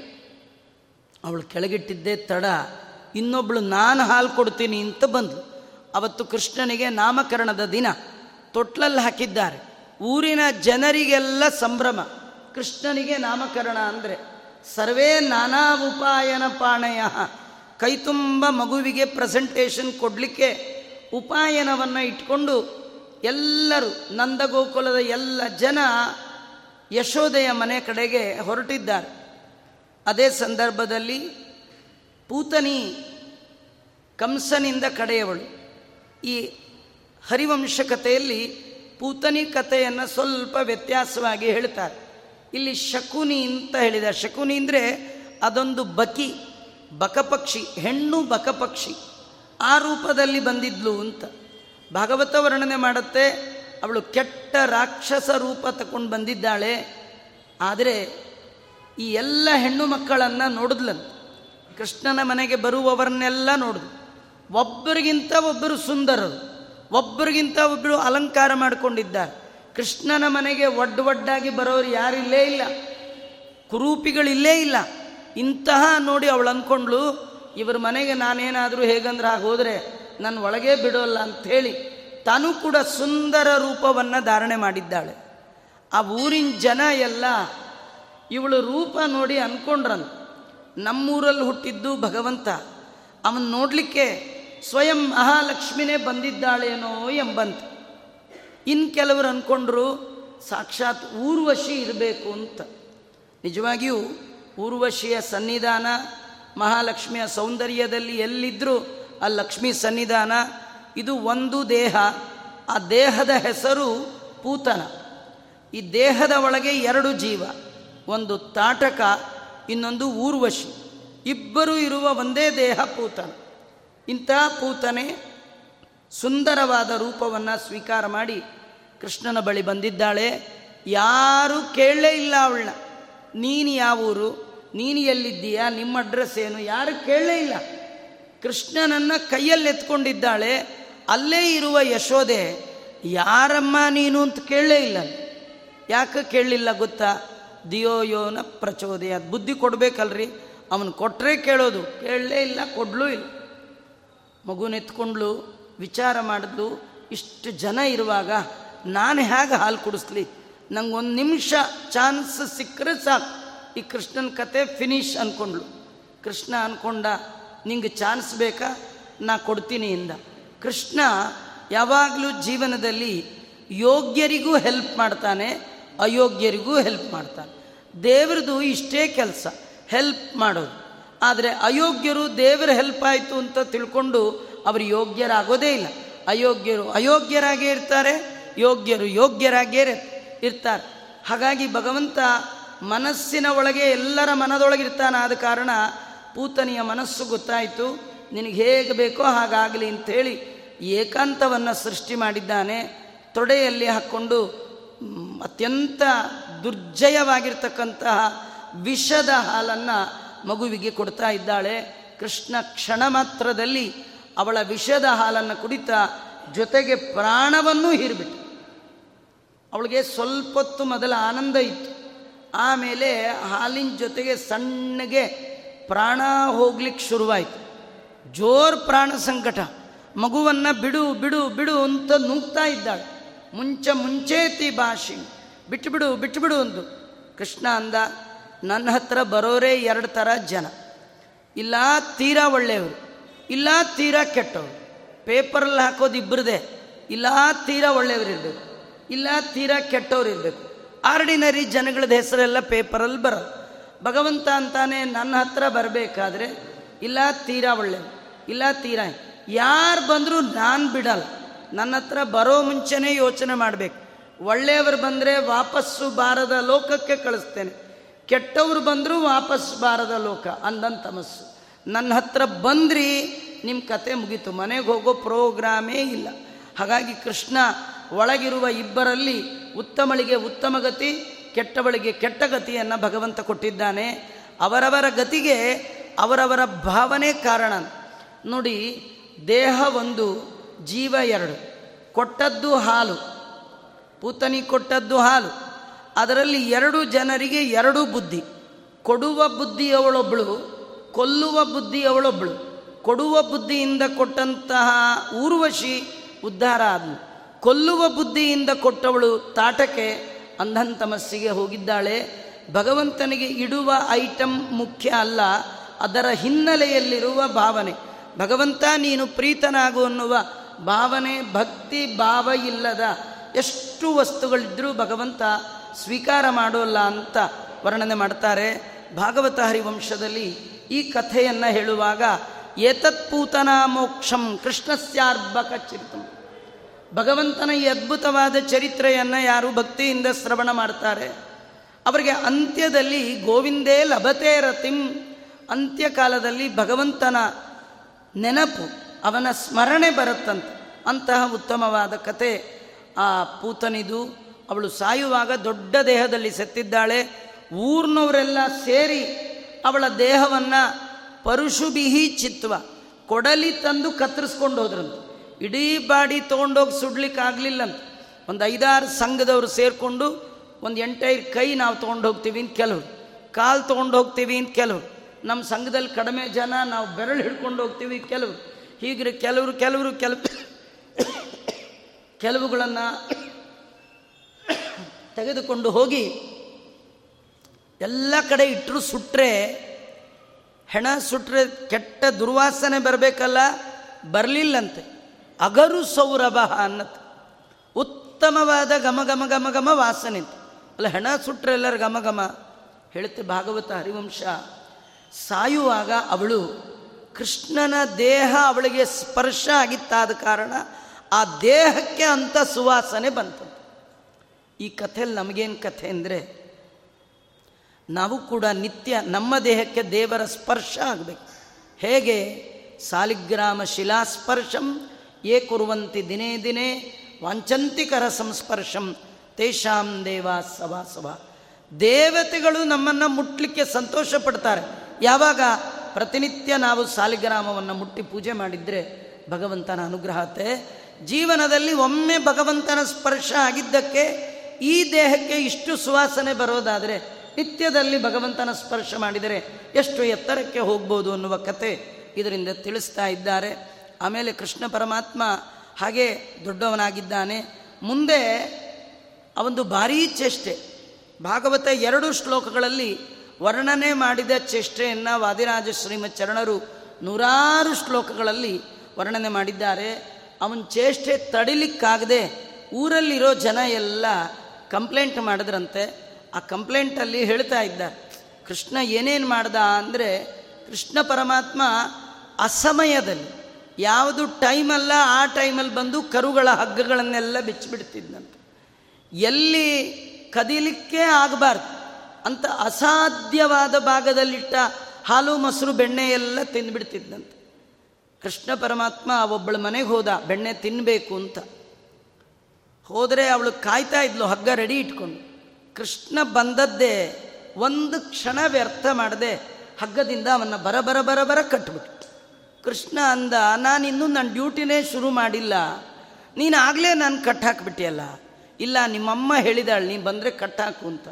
ಅವಳು ಕೆಳಗಿಟ್ಟಿದ್ದೇ ತಡ, ಇನ್ನೊಬ್ಳು ನಾನು ಹಾಲು ಕೊಡ್ತೀನಿ ಅಂತ ಬಂದು ಅವತ್ತು ಕೃಷ್ಣನಿಗೆ ನಾಮಕರಣದ ದಿನ, ತೊಟ್ಲಲ್ಲಿ ಹಾಕಿದ್ದಾರೆ. ಊರಿನ ಜನರಿಗೆಲ್ಲ ಸಂಭ್ರಮ. ಕೃಷ್ಣನಿಗೆ ನಾಮಕರಣ ಅಂದರೆ, ಸರ್ವೇ ನಾನಾ ಉಪಾಯನ ಪಾಣಯ. ಕೈತುಂಬ ಮಗುವಿಗೆ ಪ್ರೆಸೆಂಟೇಷನ್ ಕೊಡಲಿಕ್ಕೆ ಉಪಾಯನವನ್ನು ಇಟ್ಕೊಂಡು ಎಲ್ಲರೂ ನಂದಗೋಕುಲದ ಎಲ್ಲ ಜನ ಯಶೋದೆಯ ಮನೆ ಕಡೆಗೆ ಹೊರಟಿದ್ದಾರೆ. ಅದೇ ಸಂದರ್ಭದಲ್ಲಿ ಪೂತನಿ ಕಂಸನಿಂದ ಕಡೆಯವಳು. ಈ ಹರಿವಂಶ ಕಥೆಯಲ್ಲಿ ಪೂತನಿ ಕಥೆಯನ್ನು ಸ್ವಲ್ಪ ವ್ಯತ್ಯಾಸವಾಗಿ ಹೇಳ್ತಾರೆ. ಇಲ್ಲಿ ಶಕುನಿ ಅಂತ ಹೇಳಿದ ಶಕುನಿ ಅಂದರೆ ಅದೊಂದು ಬಕಿ. ಬಕಪಕ್ಷಿ, ಹೆಣ್ಣು ಬಕಪಕ್ಷಿ, ಆ ರೂಪದಲ್ಲಿ ಬಂದಿದ್ಲು ಅಂತ ಭಾಗವತ ವರ್ಣನೆ ಮಾಡುತ್ತೆ. ಅವಳು ಕೆಟ್ಟ ರಾಕ್ಷಸ ರೂಪ ತಕೊಂಡು ಬಂದಿದ್ದಾಳೆ. ಆದರೆ ಈ ಎಲ್ಲ ಹೆಣ್ಣು ಮಕ್ಕಳನ್ನು ನೋಡಿದ್ಲಂತ. ಕೃಷ್ಣನ ಮನೆಗೆ ಬರುವವರನ್ನೆಲ್ಲ ನೋಡಿದ್ಲು ಒಬ್ಬರಿಗಿಂತ ಒಬ್ಬರು ಸುಂದರರು, ಒಬ್ಬರಿಗಿಂತ ಒಬ್ಬರು ಅಲಂಕಾರ ಮಾಡಿಕೊಂಡಿದ್ದಾರೆ. ಕೃಷ್ಣನ ಮನೆಗೆ ಒಡ್ಡ ಒಡ್ಡಾಗಿ ಬರೋರು ಯಾರಿಲ್ಲೇ ಇಲ್ಲ. ಕುರೂಪಿಗಳಿಲ್ಲೇ ಇಲ್ಲ. ಇಂತಹ ನೋಡಿ ಅವಳು ಅಂದ್ಕೊಂಡ್ಲು ಇವ್ರ ಮನೆಗೆ ನಾನೇನಾದರೂ ಹೇಗಂದ್ರೆ ಹಾಗೆ ಹೋದರೆ ನನ್ನ ಒಳಗೆ ಬಿಡೋಲ್ಲ ಅಂಥೇಳಿ ತಾನು ಕೂಡ ಸುಂದರ ರೂಪವನ್ನು ಧಾರಣೆ ಮಾಡಿದ್ದಾಳೆ. ಆ ಊರಿನ ಜನ ಎಲ್ಲ ಇವಳು ರೂಪ ನೋಡಿ ಅಂದ್ಕೊಂಡ್ರನ್ ನಮ್ಮೂರಲ್ಲಿ ಹುಟ್ಟಿದ್ದು ಭಗವಂತ. ಅವನು ನೋಡಲಿಕ್ಕೆ ಸ್ವಯಂ ಮಹಾಲಕ್ಷ್ಮಿನೇ ಬಂದಿದ್ದಾಳೇನೋ ಎಂಬಂತ. ಇನ್ನು ಕೆಲವರು ಅಂದ್ಕೊಂಡ್ರು ಸಾಕ್ಷಾತ್ ಊರ್ವಶಿ ಇರಬೇಕು ಅಂತ. ನಿಜವಾಗಿಯೂ ಊರ್ವಶಿಯ ಸನ್ನಿಧಾನ, ಮಹಾಲಕ್ಷ್ಮಿಯ ಸೌಂದರ್ಯದಲ್ಲಿ ಎಲ್ಲಿದ್ದರೂ ಆ ಲಕ್ಷ್ಮಿ ಸನ್ನಿಧಾನ, ಇದು ಒಂದು ದೇಹ, ಆ ದೇಹದ ಹೆಸರು ಪೂತನ. ಈ ದೇಹದ ಒಳಗೆ ಎರಡು ಜೀವ, ಒಂದು ತಾಟಕ, ಇನ್ನೊಂದು ಊರ್ವಶಿ. ಇಬ್ಬರು ಇರುವ ಒಂದೇ ದೇಹ ಪೂತನ. ಇಂಥ ಪೂತನೆ ಸುಂದರವಾದ ರೂಪವನ್ನು ಸ್ವೀಕಾರ ಮಾಡಿ ಕೃಷ್ಣನ ಬಳಿ ಬಂದಿದ್ದಾಳೆ. ಯಾರೂ ಕೇಳಲೇ ಇಲ್ಲ ಅವಳನ್ನ. ನೀನು ಯಾವ ಊರು? ನೀನು ಎಲ್ಲಿದ್ದೀಯಾ ನಿಮ್ಮ ಅಡ್ರೆಸ್ ಏನು? ಯಾರು ಕೇಳಲೇ ಇಲ್ಲ. ಕೃಷ್ಣನನ್ನು ಕೈಯಲ್ಲಿ ಎತ್ಕೊಂಡಿದ್ದಾಳೆ. ಅಲ್ಲೇ ಇರುವ ಯಶೋದೆ ಯಾರಮ್ಮ ನೀನು? ಅಂತ ಕೇಳಲೇ ಇಲ್ಲ. ಯಾಕೆ ಕೇಳಲಿಲ್ಲ ಗೊತ್ತಾ? ದಿಯೋಯೋನ ಪ್ರಚೋದಯ. ಬುದ್ಧಿ ಕೊಡಬೇಕಲ್ರಿ. ಅವನು ಕೊಟ್ಟರೆ ಕೇಳೋದು. ಕೇಳಲೇ ಇಲ್ಲ, ಕೊಡ್ಲೂ ಇಲ್ಲ. ಮಗುನೆತ್ಕೊಂಡ್ಲು ವಿಚಾರ ಮಾಡಿದ್ಲು. ಇಷ್ಟು ಜನ ಇರುವಾಗ ನಾನು ಹೇಗೆ ಹಾಲು ಕುಡಿಸ್ಲಿ? ನಂಗೊಂದು ನಿಮಿಷ ಚಾನ್ಸ್ ಸಿಕ್ಕರೆ ಸಾಕು. ಈ ಕೃಷ್ಣನ ಕತೆ ಫಿನಿಶ್ ಅಂದ್ಕೊಂಡ್ಳು ಕೃಷ್ಣ ಅಂದ್ಕೊಂಡ ನಿಂಗೆ ಚಾನ್ಸ್ ಬೇಕಾ? ನಾ ಕೊಡ್ತೀನಿ ಇಂದ. ಕೃಷ್ಣ ಯಾವಾಗಲೂ ಜೀವನದಲ್ಲಿ ಯೋಗ್ಯರಿಗೂ ಹೆಲ್ಪ್ ಮಾಡ್ತಾನೆ, ಅಯೋಗ್ಯರಿಗೂ ಹೆಲ್ಪ್ ಮಾಡ್ತಾನೆ. ದೇವ್ರದ್ದು ಇಷ್ಟೇ ಕೆಲಸ ಹೆಲ್ಪ್ ಮಾಡೋದು. ಆದರೆ ಅಯೋಗ್ಯರು ದೇವರ ಹೆಲ್ಪ್ ಆಯಿತು ಅಂತ ತಿಳ್ಕೊಂಡು ಅವರು ಯೋಗ್ಯರಾಗೋದೇ ಇಲ್ಲ. ಅಯೋಗ್ಯರು ಅಯೋಗ್ಯರಾಗೇ ಇರ್ತಾರೆ, ಯೋಗ್ಯರು ಯೋಗ್ಯರಾಗೇ ಇರ್ತಾರೆ. ಹಾಗಾಗಿ ಭಗವಂತ ಮನಸ್ಸಿನ ಒಳಗೆ ಎಲ್ಲರ ಮನದೊಳಗಿರ್ತಾನ ಆದ ಕಾರಣ ಪೂತನಿಯ ಮನಸ್ಸು ಗೊತ್ತಾಯಿತು, ನಿನಗೆ ಹೇಗೆ ಬೇಕೋ ಹಾಗಾಗಲಿ ಅಂಥೇಳಿ ಏಕಾಂತವನ್ನು ಸೃಷ್ಟಿ ಮಾಡಿದ್ದಾನೆ. ತೊಡೆಯಲ್ಲಿ ಹಾಕ್ಕೊಂಡು ಅತ್ಯಂತ ದುರ್ಜಯವಾಗಿರ್ತಕ್ಕಂತಹ ವಿಷದ ಹಾಲನ್ನು ಮಗುವಿಗೆ ಕೊಡ್ತಾ ಇದ್ದಾಳೆ. ಕೃಷ್ಣ ಕ್ಷಣ ಮಾತ್ರದಲ್ಲಿ ಅವಳ ವಿಷದ ಹಾಲನ್ನು ಕುಡಿತಾ ಜೊತೆಗೆ ಪ್ರಾಣವನ್ನೂ ಹೀರಿಬಿಟ್ಟು ಅವಳಿಗೆ ಸ್ವಲ್ಪ ಹೊತ್ತು ಮೊದಲ ಆನಂದ ಇತ್ತು. ಆಮೇಲೆ ಹಾಲಿನ ಜೊತೆಗೆ ಸಣ್ಣಗೆ ಪ್ರಾಣ ಹೋಗ್ಲಿಕ್ಕೆ ಶುರುವಾಯಿತು. ಜೋರ್ ಪ್ರಾಣ ಸಂಕಟ. ಮಗುವನ್ನು ಬಿಡು ಬಿಡು ಬಿಡು ಅಂತ ನೂಗ್ತಾ ಇದ್ದಾಳೆ. ಮುಂಚೆ ಮುಂಚೇತಿ ಭಾಷೆ. ಬಿಟ್ಟು ಬಿಡು ಬಿಟ್ಟು ಬಿಡು ಅಂದು. ಕೃಷ್ಣ ಅಂದ, ನನ್ನ ಹತ್ರ ಬರೋರೇ ಎರಡು ಥರ ಜನ. ಇಲ್ಲ ತೀರಾ ಒಳ್ಳೆಯವರು, ಇಲ್ಲ ತೀರಾ ಕೆಟ್ಟವರು. ಪೇಪರಲ್ಲಿ ಹಾಕೋದು ಇಬ್ಬರದೇ ಇಲ್ಲ ತೀರಾ ಒಳ್ಳೆಯವರು ಇರಬೇಕು ಇಲ್ಲ ತೀರಾ ಕೆಟ್ಟವ್ರು ಇರಬೇಕು ಆರ್ಡಿನರಿ ಜನಗಳದ ಹೆಸರೆಲ್ಲ ಪೇಪರಲ್ಲಿ ಬರೋದು ಭಗವಂತ ಅಂತಾನೆ ನನ್ನ ಹತ್ರ ಬರಬೇಕಾದ್ರೆ, ಇಲ್ಲ, ತೀರಾ ಒಳ್ಳೆ ಇಲ್ಲ, ತೀರಾ ಯಾರು ಬಂದರೂ ನಾನು ಬಿಡಲ್ಲ. ನನ್ನ ಹತ್ರ ಬರೋ ಮುಂಚೆನೇ ಯೋಚನೆ ಮಾಡಬೇಕು. ಒಳ್ಳೆಯವರು ಬಂದರೆ ವಾಪಸ್ಸು ಬಾರದ ಲೋಕಕ್ಕೆ ಕಳಿಸ್ತೇನೆ. ಕೆಟ್ಟವರು ಬಂದರೂ ವಾಪಸ್ ಬಾರದ ಲೋಕ ಅಂದನ್ ತಮಸ್ಸು ನನ್ನ ಹತ್ರ ಬಂದ್ರಿ ನಿಮ್ಮ ಕತೆ ಮುಗೀತು. ಮನೆಗೆ ಹೋಗೋ ಪ್ರೋಗ್ರಾಮೇ ಇಲ್ಲ. ಹಾಗಾಗಿ ಕೃಷ್ಣ ಒಳಗಿರುವ ಇಬ್ಬರಲ್ಲಿ ಉತ್ತಮಳಿಗೆ ಉತ್ತಮ ಗತಿ, ಕೆಟ್ಟವಳಿಗೆ ಕೆಟ್ಟ ಗತಿಯನ್ನು ಭಗವಂತ ಕೊಟ್ಟಿದ್ದಾನೆ. ಅವರವರ ಗತಿಗೆ ಅವರವರ ಭಾವನೆ ಕಾರಣ. ನೋಡಿ, ದೇಹ ಒಂದು, ಜೀವ ಎರಡು. ಕೊಟ್ಟದ್ದು ಹಾಲು. ಪೂತನಿ ಕೊಟ್ಟದ್ದು ಹಾಲು. ಅದರಲ್ಲಿ ಎರಡು ಜನರಿಗೆ ಎರಡು ಬುದ್ಧಿ. ಕೊಡುವ ಬುದ್ಧಿ ಅವಳೊಬ್ಬಳು ಕೊಲ್ಲುವ ಬುದ್ಧಿ ಅವಳೊಬ್ಬಳು ಕೊಡುವ ಬುದ್ಧಿಯಿಂದ ಕೊಟ್ಟಂತಹ ಊರ್ವಶಿ ಉದ್ಧಾರ ಆದಳು ಕೊಲ್ಲುವ ಬುದ್ಧಿಯಿಂದ ಕೊಟ್ಟವಳು ತಾಟಕ್ಕೆ ಅಂಧನ್ ತಮಸ್ಸಿಗೆ ಹೋಗಿದ್ದಾಳೆ. ಭಗವಂತನಿಗೆ ಇಡುವ ಐಟಮ್ ಮುಖ್ಯ ಅಲ್ಲ, ಅದರ ಹಿನ್ನೆಲೆಯಲ್ಲಿರುವ ಭಾವನೆ. ಭಗವಂತ, ನೀನು ಪ್ರೀತನಾಗು ಅನ್ನುವ ಭಾವನೆ, ಭಕ್ತಿ, ಭಾವ ಇಲ್ಲದ ಎಷ್ಟು ವಸ್ತುಗಳಿದ್ದರೂ ಭಗವಂತ ಸ್ವೀಕಾರ ಮಾಡೋಲ್ಲ ಅಂತ ವರ್ಣನೆ ಮಾಡ್ತಾರೆ. ಭಾಗವತ ಹರಿವಂಶದಲ್ಲಿ ಈ ಕಥೆಯನ್ನು ಹೇಳುವಾಗ, ಏತತ್ಪೂತನ ಮೋಕ್ಷಂ ಕೃಷ್ಣಸ್ಯಾರ್ಭಕ ಚಿರಿತಂ ಭಗವಂತನ ಈ ಅದ್ಭುತವಾದ ಚರಿತ್ರೆಯನ್ನು ಯಾರು ಭಕ್ತಿಯಿಂದ ಶ್ರವಣ ಮಾಡ್ತಾರೆ? ಅವರಿಗೆ ಅಂತ್ಯದಲ್ಲಿ ಗೋವಿಂದೇ ಲಭತೆ ರತಿಂ, ಅಂತ್ಯಕಾಲದಲ್ಲಿ ಭಗವಂತನ ನೆನಪು, ಅವನ ಸ್ಮರಣೆ ಬರುತ್ತಂತೆ. ಅಂತಹ ಉತ್ತಮವಾದ ಕತೆ. ಆ ಪೂತನಿದು, ಅವಳು ಸಾಯುವಾಗ ದೊಡ್ಡ ದೇಹದಲ್ಲಿ ಸತ್ತಿದ್ದಾಳೆ. ಊರ್ನವರೆಲ್ಲ ಸೇರಿ ಅವಳ ದೇಹವನ್ನು ಪರುಶುಬಿಹಿ ಚಿತ್ವ, ಕೊಡಲಿ ತಂದು ಕತ್ತರಿಸ್ಕೊಂಡು ಹೋದ್ರಂತೆ ಇಡೀ ಬಾಡಿ ತೊಗೊಂಡೋಗಿ ಸುಡ್ಲಿಕ್ಕೆ ಆಗಲಿಲ್ಲ ಒಂದು ಐದಾರು ಸಂಘದವರು ಸೇರಿಕೊಂಡು ಒಂದು ಎಂಟೈರ್ ಕೈ ನಾವು ತೊಗೊಂಡು ಹೋಗ್ತೀವಿ ಅಂತ ಕೆಲವರು. ಕಾಲು ತೊಗೊಂಡು ಹೋಗ್ತೀವಿ ಅಂತ ಕೆಲವರು. ನಮ್ಮ ಸಂಘದಲ್ಲಿ ಕಡಿಮೆ ಜನ ನಾವು ಬೆರಳು ಹಿಡ್ಕೊಂಡು ಹೋಗ್ತೀವಿ ಕೆಲವರು. ಹೀಗೆ ಕೆಲವರು ಕೆಲವರು, ಕೆಲವು, ಕೆಲವುಗಳನ್ನು ತೆಗೆದುಕೊಂಡು ಹೋಗಿ ಎಲ್ಲ ಕಡೆ ಇಟ್ಟರು ಸುಟ್ಟರೆ ಹೆಣ ಸುಟ್ಟರೆ ಕೆಟ್ಟ ದುರ್ವಾಸನೆ ಬರಬೇಕಲ್ಲ, ಬರಲಿಲ್ಲಂತೆ. ಅಗರು ಸೌರಭ ಅನ್ನತ್ ಉತ್ತಮವಾದ ಘಮ ಘಮ ಘಮ ಘಮ ವಾಸನೆ ಅಲ್ಲ, ಹೆಣ ಸುಟ್ಟರೆ ಎಲ್ಲರ ಘಮ ಘಮ. ಹೇಳುತ್ತೆ ಭಾಗವತ ಹರಿವಂಶ, ಸಾಯುವಾಗ ಅವಳು ಕೃಷ್ಣನ ದೇಹ ಅವಳಿಗೆ ಸ್ಪರ್ಶ ಆಗಿತ್ತಾದ ಕಾರಣ ಆ ದೇಹಕ್ಕೆ ಅಂತ ಸುವಾಸನೆ ಬಂತು. ಈ ಕಥೆಯಲ್ಲಿ ನಮಗೇನು ಕಥೆ ಅಂದರೆ, ನಾವು ಕೂಡ ನಿತ್ಯ ನಮ್ಮ ದೇಹಕ್ಕೆ ದೇವರ ಸ್ಪರ್ಶ ಆಗಬೇಕು. ಹೇಗೆ? ಸಾಲಿಗ್ರಾಮ ಶಿಲಾಸ್ಪರ್ಶಂ ಏ ಕುರುವಂತಿ ದಿನೇ ದಿನೇ ವಾಂಚಂತಿಕರ ಸಂಸ್ಪರ್ಶಂ, ತೇಷಾಂ ದೇವ ಸಭಾ ಸಭಾ ದೇವತೆಗಳು ನಮ್ಮನ್ನು ಮುಟ್ಲಿಕ್ಕೆ ಸಂತೋಷ ಪಡ್ತಾರೆ ಯಾವಾಗ? ಪ್ರತಿನಿತ್ಯ ನಾವು ಸಾಲಿಗ್ರಾಮವನ್ನು ಮುಟ್ಟಿ ಪೂಜೆ ಮಾಡಿದರೆ ಭಗವಂತನ ಅನುಗ್ರಹತೆ ಜೀವನದಲ್ಲಿ ಒಮ್ಮೆ ಭಗವಂತನ ಸ್ಪರ್ಶ ಆಗಿದ್ದಕ್ಕೆ ಈ ದೇಹಕ್ಕೆ ಇಷ್ಟು ಸುವಾಸನೆ ಬರೋದಾದರೆ ನಿತ್ಯದಲ್ಲಿ ಭಗವಂತನ ಸ್ಪರ್ಶ ಮಾಡಿದರೆ ಎಷ್ಟು ಎತ್ತರಕ್ಕೆ ಹೋಗ್ಬೋದು ಅನ್ನುವ ಕತೆ ಇದರಿಂದ ತಿಳಿಸ್ತಾ ಇದ್ದಾರೆ. ಆಮೇಲೆ ಕೃಷ್ಣ ಪರಮಾತ್ಮ ಹಾಗೆ ದೊಡ್ಡವನಾಗಿದ್ದಾನೆ. ಮುಂದೆ ಅವೊಂದು ಭಾರೀ ಚೇಷ್ಟೆ. ಭಾಗವತ ಎರಡು ಶ್ಲೋಕಗಳಲ್ಲಿ ವರ್ಣನೆ ಮಾಡಿದ ಚೇಷ್ಟೆಯನ್ನು ವಾದಿರಾಜ ಶ್ರೀಮತ್ ಚರಣರು ನೂರಾರು ಶ್ಲೋಕಗಳಲ್ಲಿ ವರ್ಣನೆ ಮಾಡಿದ್ದಾರೆ. ಅವನ ಚೇಷ್ಟೆ ತಡಿಲಿಕ್ಕಾಗದೆ ಊರಲ್ಲಿರೋ ಜನ ಎಲ್ಲ ಕಂಪ್ಲೇಂಟ್ ಮಾಡಿದ್ರಂತೆ. ಆ ಕಂಪ್ಲೇಂಟಲ್ಲಿ ಹೇಳ್ತಾ ಇದ್ದ, ಕೃಷ್ಣ ಏನೇನು ಮಾಡ್ದ ಅಂದರೆ ಕೃಷ್ಣ ಪರಮಾತ್ಮ ಅಸಮಯದಲ್ಲಿ ಯಾವುದು ಟೈಮಲ್ಲ ಆ ಟೈಮಲ್ಲಿ ಬಂದು ಕರುಗಳ ಹಗ್ಗಗಳನ್ನೆಲ್ಲ ಬಿಚ್ಚಿಬಿಡ್ತಿದ್ದಂತೆ ಎಲ್ಲಿ ಕದೀಲಿಕ್ಕೆ ಆಗಬಾರ್ದು. ಅಂತ ಅಸಾಧ್ಯವಾದ ಭಾಗದಲ್ಲಿಟ್ಟ ಹಾಲು, ಮೊಸರು, ಬೆಣ್ಣೆ ಎಲ್ಲ ತಿಂದುಬಿಡ್ತಿದ್ದಂತೆ ಕೃಷ್ಣ ಪರಮಾತ್ಮ ಒಬ್ಬಳು ಮನೆಗೆ ಹೋದ, ಬೆಣ್ಣೆ ತಿನ್ನಬೇಕು ಅಂತ. ಹೋದರೆ ಅವಳು ಕಾಯ್ತಾ ಇದ್ಲು, ಹಗ್ಗ ರೆಡಿ ಇಟ್ಕೊಂಡು. ಕೃಷ್ಣ ಬಂದದ್ದೇ ಒಂದು ಕ್ಷಣ ವ್ಯರ್ಥ ಮಾಡದೆ, ಹಗ್ಗದಿಂದ ಅವನ್ನ ಬರ ಬರ ಬರ ಬರ ಕೃಷ್ಣ ಅಂದ, ನಾನು ಇನ್ನೂ ನನ್ನ ಡ್ಯೂಟಿನೇ ಶುರು ಮಾಡಿಲ್ಲ. ನೀನು ಆಗಲೇ ನಾನು ಕಟ್ಟಾಕ್ಬಿಟ್ಟಿಯಲ್ಲ ಇಲ್ಲ, ನಿಮ್ಮಮ್ಮ ಹೇಳಿದಾಳು, ನೀನು ಬಂದರೆ ಕಟ್ಟಾಕು ಅಂತ.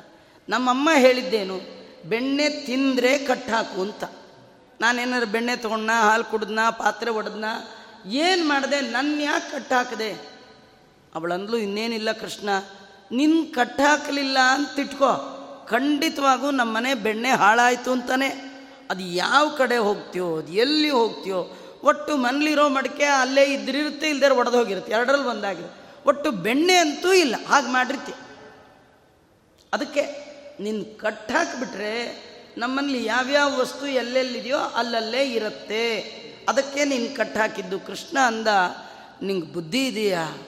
ನಮ್ಮಮ್ಮ ಹೇಳಿದ್ದೇನು, ಬೆಣ್ಣೆ ತಿಂದರೆ ಕಟ್ಟಾಕು ಅಂತ. ನಾನೇನಾದ್ರು ಬೆಣ್ಣೆ ತೊಗೊಂಡ ಹಾಲು ಕುಡ್ದನ, ಪಾತ್ರೆ ಒಡೆದ್ನ, ಏನು ಮಾಡಿದೆ ನನ್ನ ಯಾಕೆ ಕಟ್ಟಾಕದೆ ಅವಳಂದ್ಲು, ಇನ್ನೇನಿಲ್ಲ ಕೃಷ್ಣ ನಿನ್ನ ಕಟ್ಟಾಕಲಿಲ್ಲ ಅಂತ ಇಟ್ಕೋ ಖಂಡಿತವಾಗೂ ನಮ್ಮನೆ ಬೆಣ್ಣೆ ಹಾಳಾಯಿತು ಅಂತಾನೆ. ಅದು ಯಾವ ಕಡೆ ಹೋಗ್ತೀಯೋ, ಅದು ಎಲ್ಲಿ ಹೋಗ್ತೀಯೋ, ಒಟ್ಟು ಮನೇಲಿರೋ ಮಡಿಕೆ ಅಲ್ಲೇ ಇದ್ರಿರುತ್ತೆ ಇಲ್ದೇ ಒಡೆದು ಹೋಗಿರುತ್ತೆ, ಎರಡರಲ್ಲಿ ಒಂದಾಗಿರುತ್ತೆ ಒಟ್ಟು ಬೆಣ್ಣೆ ಅಂತೂ ಇಲ್ಲ, ಹಾಗೆ ಮಾಡಿರ್ತಿ. ಅದಕ್ಕೆ ನಿನ್ನ ಕಟ್ಟಾಕ್ಬಿಟ್ರೆ ನಮ್ಮಲ್ಲಿ ಯಾವ್ಯಾವ ವಸ್ತು ಎಲ್ಲೆಲ್ಲಿದೆಯೋ ಅಲ್ಲಲ್ಲೇ ಇರುತ್ತೆ. ಅದಕ್ಕೆ ನೀನು ಕಟ್ಟಾಕಿದ್ದು ಕೃಷ್ಣ ಅಂದ, ನಿಂಗೆ ಬುದ್ಧಿ ಇದೆಯಾ?